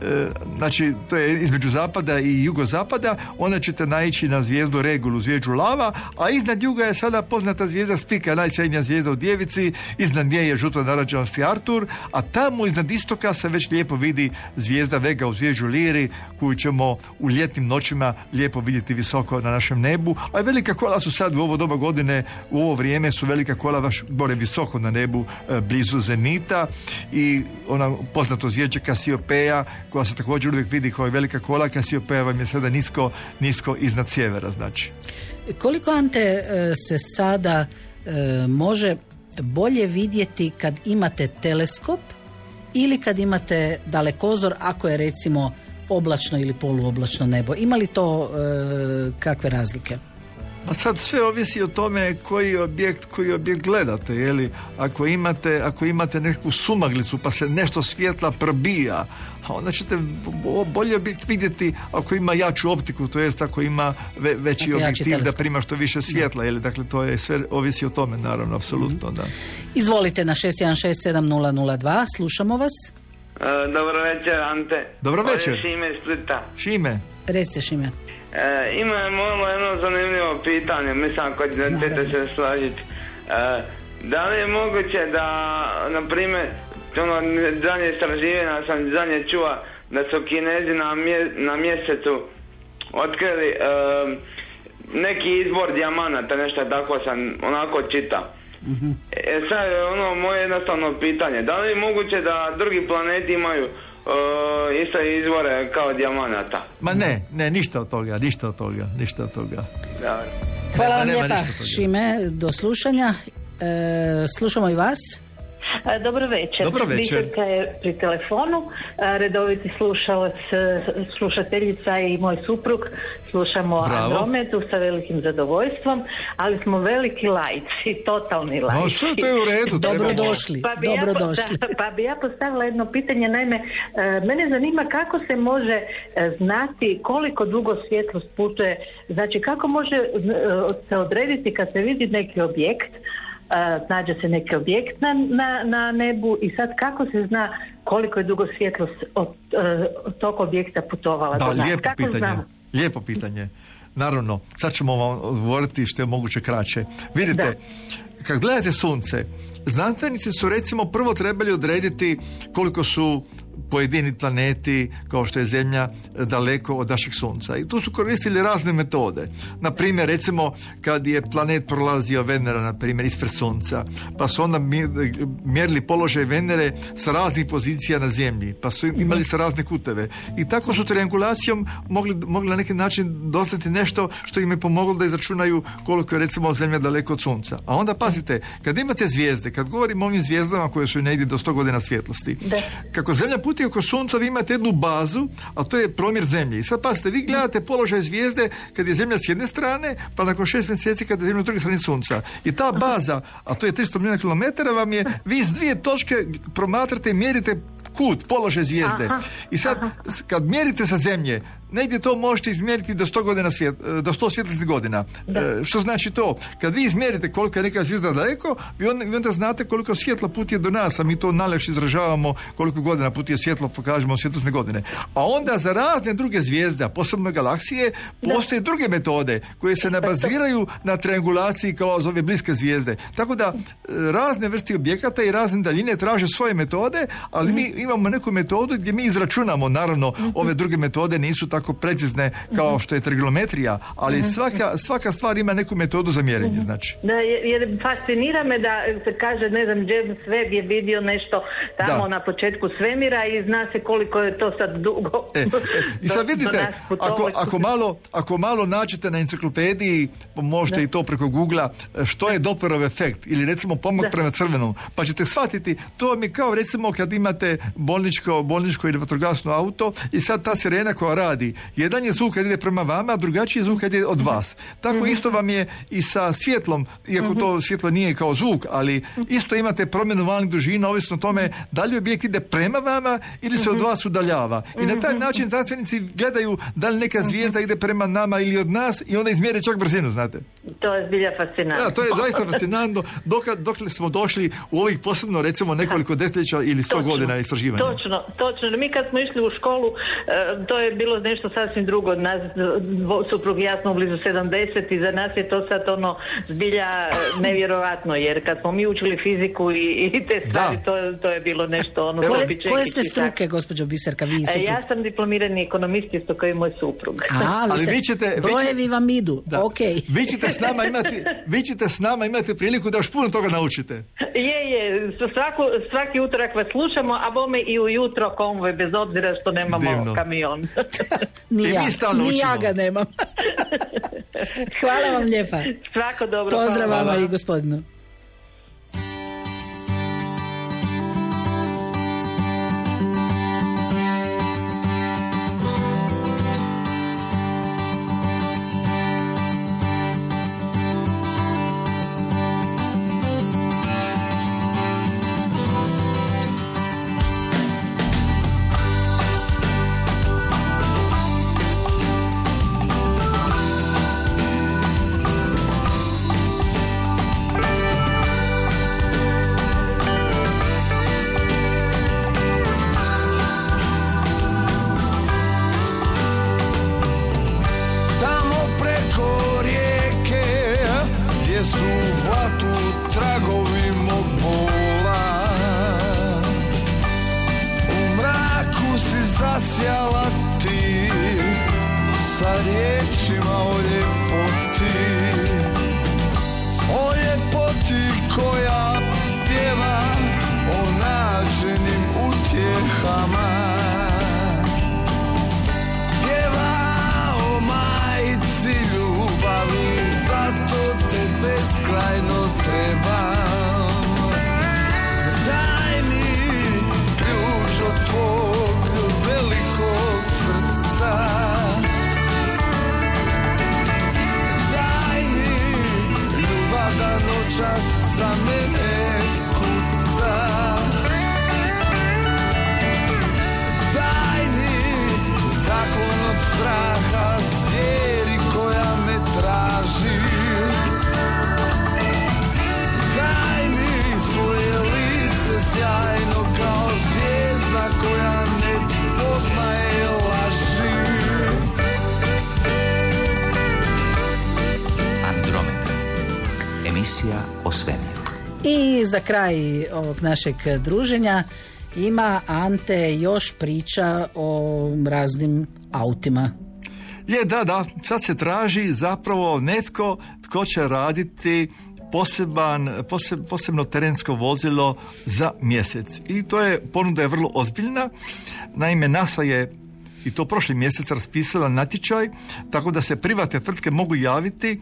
e, znači to je između zapada i jugozapada, onda ćete naići na zvijezdu Regulu, zvijezdu Lava, a iznad juga je sada poznata zvijezda Spika, najsjajnija zvijezda u Djevici, iznad nje je žuto narađenosti Artur, a tamo iznad istoka se već lijepo vidi zvijezda Vega u zvijezdu Liri, koju ćemo u ljetnim noćima lijepo vidjeti visoko na našem nebu, a velika kola su sad u ovo doba godine, u ovo vrijeme su velika kola baš gore visoko na nebu, e, blizu Zenita i ona poznato zvijezda Kasiopeja, koja se također uvijek vidi kao i velika kola, Kasiopeja vam je sada nisko, nisko iznad sjevera, znači. Koliko Ante e, se sada e, može bolje vidjeti kad imate teleskop ili kad imate dalekozor ako je recimo oblačno ili poluoblačno nebo? Ima li to kakve razlike? A sad sve ovisi o tome koji objekt, koji objekt gledate, je li? Ako imate, ako imate nekakvu sumaglicu pa se nešto svjetla probija, a onda ćete bo- bolje objekt vidjeti ako ima jaču optiku, to jest ako ima ve- veći jači objektiv da prima što više svjetla, je li? Dakle, to je sve ovisi o tome, naravno, apsolutno, da. Izvolite na 6167002, slušamo vas. E, dobro večer, Ante. Dobro večer. Šime Splita. Šime, Recite Šime. E, imamo jedno zanimljivo pitanje, mislim ako ćete se slažiti. E, da li je moguće da, na primjer, ono, zadnje istraživanja sam zadnje čuva da su kinezi na, mje, na mjesecu otkrili e, neki izbor dijamanata, nešto tako sam onako čita. Mhm. E sad, ono moje jednostavno pitanje, da li je moguće da drugi planeti imaju uh, iste izvore kao dijamanata? Ma ne, ne, ništa od toga, ništa od toga, ništa od toga. Da. Hvala vam lijepa. Šime, do slušanja. E, slušamo i vas. E, Dobro večer. Dobro večer. Biserka je pri telefonu, e, redoviti slušalac, e, slušateljica i moj suprug. Slušamo Bravo. Andromedu sa velikim zadovoljstvom, ali smo veliki lajci, totalni lajci. No, sve to je u redu, treba- Dobrodošli, Pa bi, ja, po- dobrodošli. da, pa bi ja postavila jedno pitanje, naime, mene zanima kako se može znati koliko dugo svjetlost putuje, znači kako može se odrediti kad se vidi neki objekt, nađe se neki objekt na, na, na nebu i sad kako se zna koliko je dugo svjetlost od, e, od tog objekta putovala Da, do nas? lijepo Kako pitanje. znamo? Lijepo pitanje. Naravno, sad ćemo vam odgovoriti što je moguće kraće. Vidite, kad gledate sunce, znanstvenici su recimo prvo trebali odrediti koliko su pojedini planeti, kao što je Zemlja, daleko od našeg sunca. I tu su koristili razne metode. Na primjer, recimo, kad je planet prolazio Venera, na primjer, ispred sunca, pa su onda mjerili položaj Venere sa raznih pozicija na Zemlji, pa su imali sa razne kuteve. I tako su triangulacijom mogli, mogli na neki način dostati nešto što im je pomoglo da izračunaju koliko je recimo Zemlja daleko od sunca. A onda pazite, kad imate zvijezde, kad govorimo o ovim zvijezdama koje su negdje do 100 godina svjetlosti, kako Zemlja puti oko sunca, vi imate jednu bazu, a to je promjer Zemlje. I sad pazite, vi gledate položaj zvijezde kad je Zemlja s jedne strane, pa nakon šest mjeseci kad je Zemlja s druge strane sunca. I ta baza, a to je 300 milijuna kilometara, vam je, vi s dvije točke promatrate i mjerite kut, položaj zvijezde. I sad, kad mjerite sa Zemlje, negdje to možete izmjeriti do 100 godina svjet, do 100 svjetlosnih godina. E, što znači to? Kad vi izmjerite koliko je neka zvijezda daleko, vi onda, vi onda znate koliko svjetla putuje do nas, a mi to najlakše izražavamo koliko godina putuje svjetlo, pokažemo svjetlosne godine. A onda za razne druge zvijezde, posebno galaksije, postoje druge metode koje se ne baziraju na triangulaciji kao za ove bliske zvijezde. Tako da e, razne vrste objekata i razne daljine traže svoje metode, ali mi imamo neku metodu gdje mi izračunamo, naravno, ove druge metode nisu tako precizne kao što je trigonometrija, ali svaka, svaka stvar ima neku metodu za mjerenje, znači. Da, jer, fascinira me da se kaže, ne znam, James Webb je vidio nešto tamo Da. na početku svemira i zna se koliko je to sad dugo. E, e, I sad vidite, ako, ako, malo, ako malo nađete na enciklopediji, možete i to preko Googlea, što je Dopplerov efekt ili recimo pomak prema crvenom, pa ćete shvatiti, to je kao recimo kad imate bolničko, bolničko ili vatrogasno auto i sad ta sirena koja radi, jedan je zvuk kad ide prema vama, a drugačiji je zvuk kad ide od vas. Tako isto vam je i sa svjetlom, iako to svjetlo nije kao zvuk, ali isto imate promjenu valnih dužina, ovisno o tome da li objekt ide prema vama ili se od vas udaljava. I na taj način znanstvenici gledaju da li neka zvijezda ide prema nama ili od nas i onda izmjere čak brzinu, znate. To je zbilja fascinantno. Da, to je zaista fascinantno dok, dokle smo došli u ovih posebno recimo nekoliko desetljeća ili sto godina istraživanja. Točno, točno. Mi kad smo išli u školu, e, to je bilo nešto sasvim drugo od nas. Suprug i ja smo blizu 70 i za nas je to sad ono zbilja e, nevjerovatno, jer kad smo mi učili fiziku i, i te stvari, to, to je bilo nešto ono... Koje, zobi koje čekić ste struke, gospođo Biserka, vi E? Ja sam diplomirani ekonomist isto kao i moj suprug. A, vi Ali vi ćete- vi brojevi vam idu, Da. ok. Vi ćete s nama imati, vi ćete s nama imati priliku da još puno toga naučite. Je, je, svaku, svaki utorak vas slušamo, a bome i ujutro konvoj, bez obzira što nemamo Divno. kamion. Ni ja, ni ja ga nemam. Hvala vam lijepa. Svako dobro. Pozdrav vama i gospodinu. Za kraj ovog našeg druženja ima Ante još priča o raznim autima. Je, da, da, sad se traži zapravo netko tko će raditi poseban, posebno terensko vozilo za mjesec. I to je, ponuda je vrlo ozbiljna. Naime, NASA je i to prošli mjesec raspisala natječaj, tako da se privatne tvrtke mogu javiti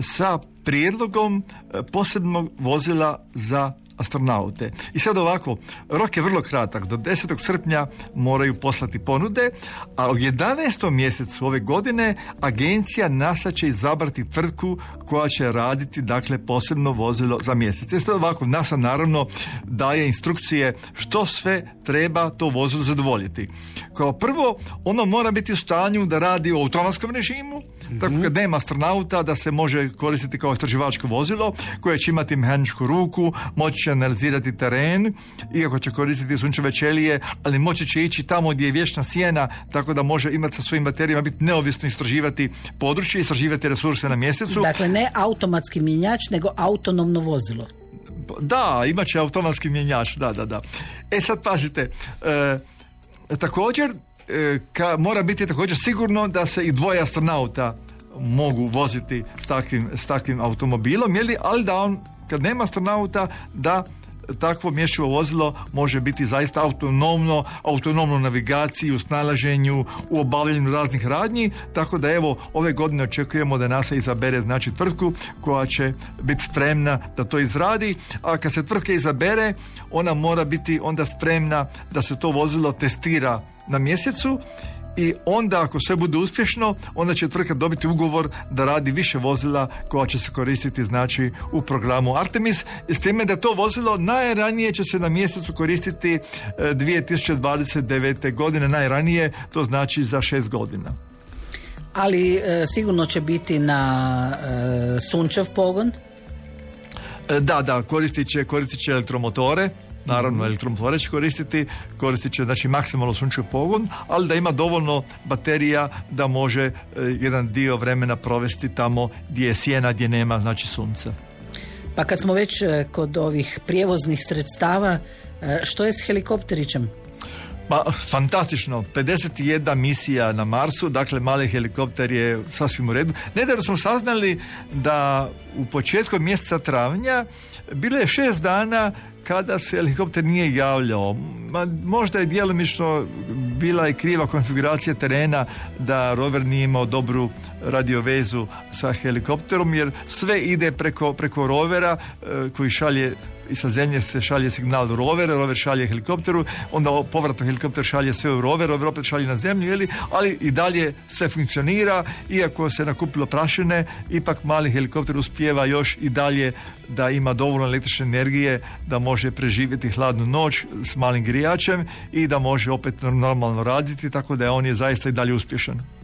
sa prijedlogom e, posebnog vozila za astronaute. I sad ovako, rok je vrlo kratak, do 10. srpnja moraju poslati ponude, a u 11. mjesecu ove godine agencija NASA će izabrati tvrtku koja će raditi dakle posebno vozilo za mjesec. Jeste ovako, NASA naravno daje instrukcije što sve treba to vozilo zadovoljiti. Kao prvo, ono mora biti u stanju da radi u automatskom režimu, tako kad nema astronauta da se može koristiti kao istraživačko vozilo koje će imati mehaničku ruku, moći će analizirati teren, iako će koristiti sunčeve ćelije, ali moći će ići tamo gdje je vječna sjena, tako da može imati sa svojim baterijama biti neovisno istraživati područje, istraživati resurse na mjesecu. Dakle, ne automatski mjenjač, nego autonomno vozilo. Da, imat će automatski mjenjač, da, da, da. E sad pazite, e, također e, ka, mora biti također sigurno da se i dvoje astronauta mogu voziti s takvim, s takvim automobilom, jeli, ali da on kad nema astronauta da takvo mješivo vozilo može biti zaista autonomno, autonomno navigaciji, u snalaženju, u obavljanju raznih radnji, tako da evo ove godine očekujemo da NASA izabere znači tvrtku koja će biti spremna da to izradi, a kad se tvrtka izabere, ona mora biti onda spremna da se to vozilo testira na mjesecu i onda ako sve bude uspješno onda će tvrtka dobiti ugovor da radi više vozila koja će se koristiti znači u programu Artemis. S time da to vozilo najranije će se na mjesecu koristiti 2029. E, godine. Najranije to znači za šest godina. Ali e, sigurno će biti na e, sunčev pogon? Da, da, koristit će, koristit će elektromotore naravno elektromotore će koristiti, koristit će znači maksimalno sunčev pogon, ali da ima dovoljno baterija da može e, jedan dio vremena provesti tamo gdje je sjena, gdje nema znači sunca. Pa kad smo već e, kod ovih prijevoznih sredstava, e, što je s helikopterićem? Pa, fantastično. 51 misija na Marsu, dakle mali helikopter je sasvim u redu. Nedavno smo saznali da u početku mjeseca travnja bilo je šest dana kada se helikopter nije javljao. Ma, možda je djelomično bila i kriva konfiguracija terena da rover nije imao dobru radiovezu sa helikopterom jer sve ide preko, preko rovera e, koji šalje i sa zemlje se šalje signal u rover, rover šalje helikopteru, onda povratno helikopter šalje sve u rover, rover opet šalje na zemlju, jeli? ali i dalje sve funkcionira, iako se nakupilo prašine, ipak mali helikopter uspijeva još i dalje da ima dovoljno električne energije da može preživjeti hladnu noć s malim grijačem i da može opet normalno raditi, tako da on je zaista i dalje uspješan.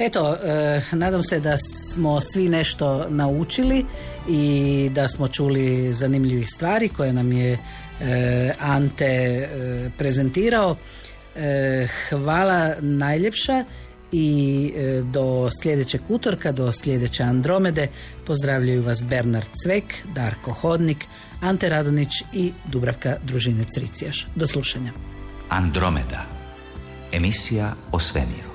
Eto, e, nadam se da smo svi nešto naučili i da smo čuli zanimljivih stvari koje nam je e, Ante e, prezentirao. Hvala najljepša i do sljedećeg utorka, do sljedeće Andromede pozdravljaju vas Bernard Cvek, Darko Hodnik, Ante Radonić i Dubravka Družinec Ricijaš. Do slušanja. Andromeda. Emisija o svemiru.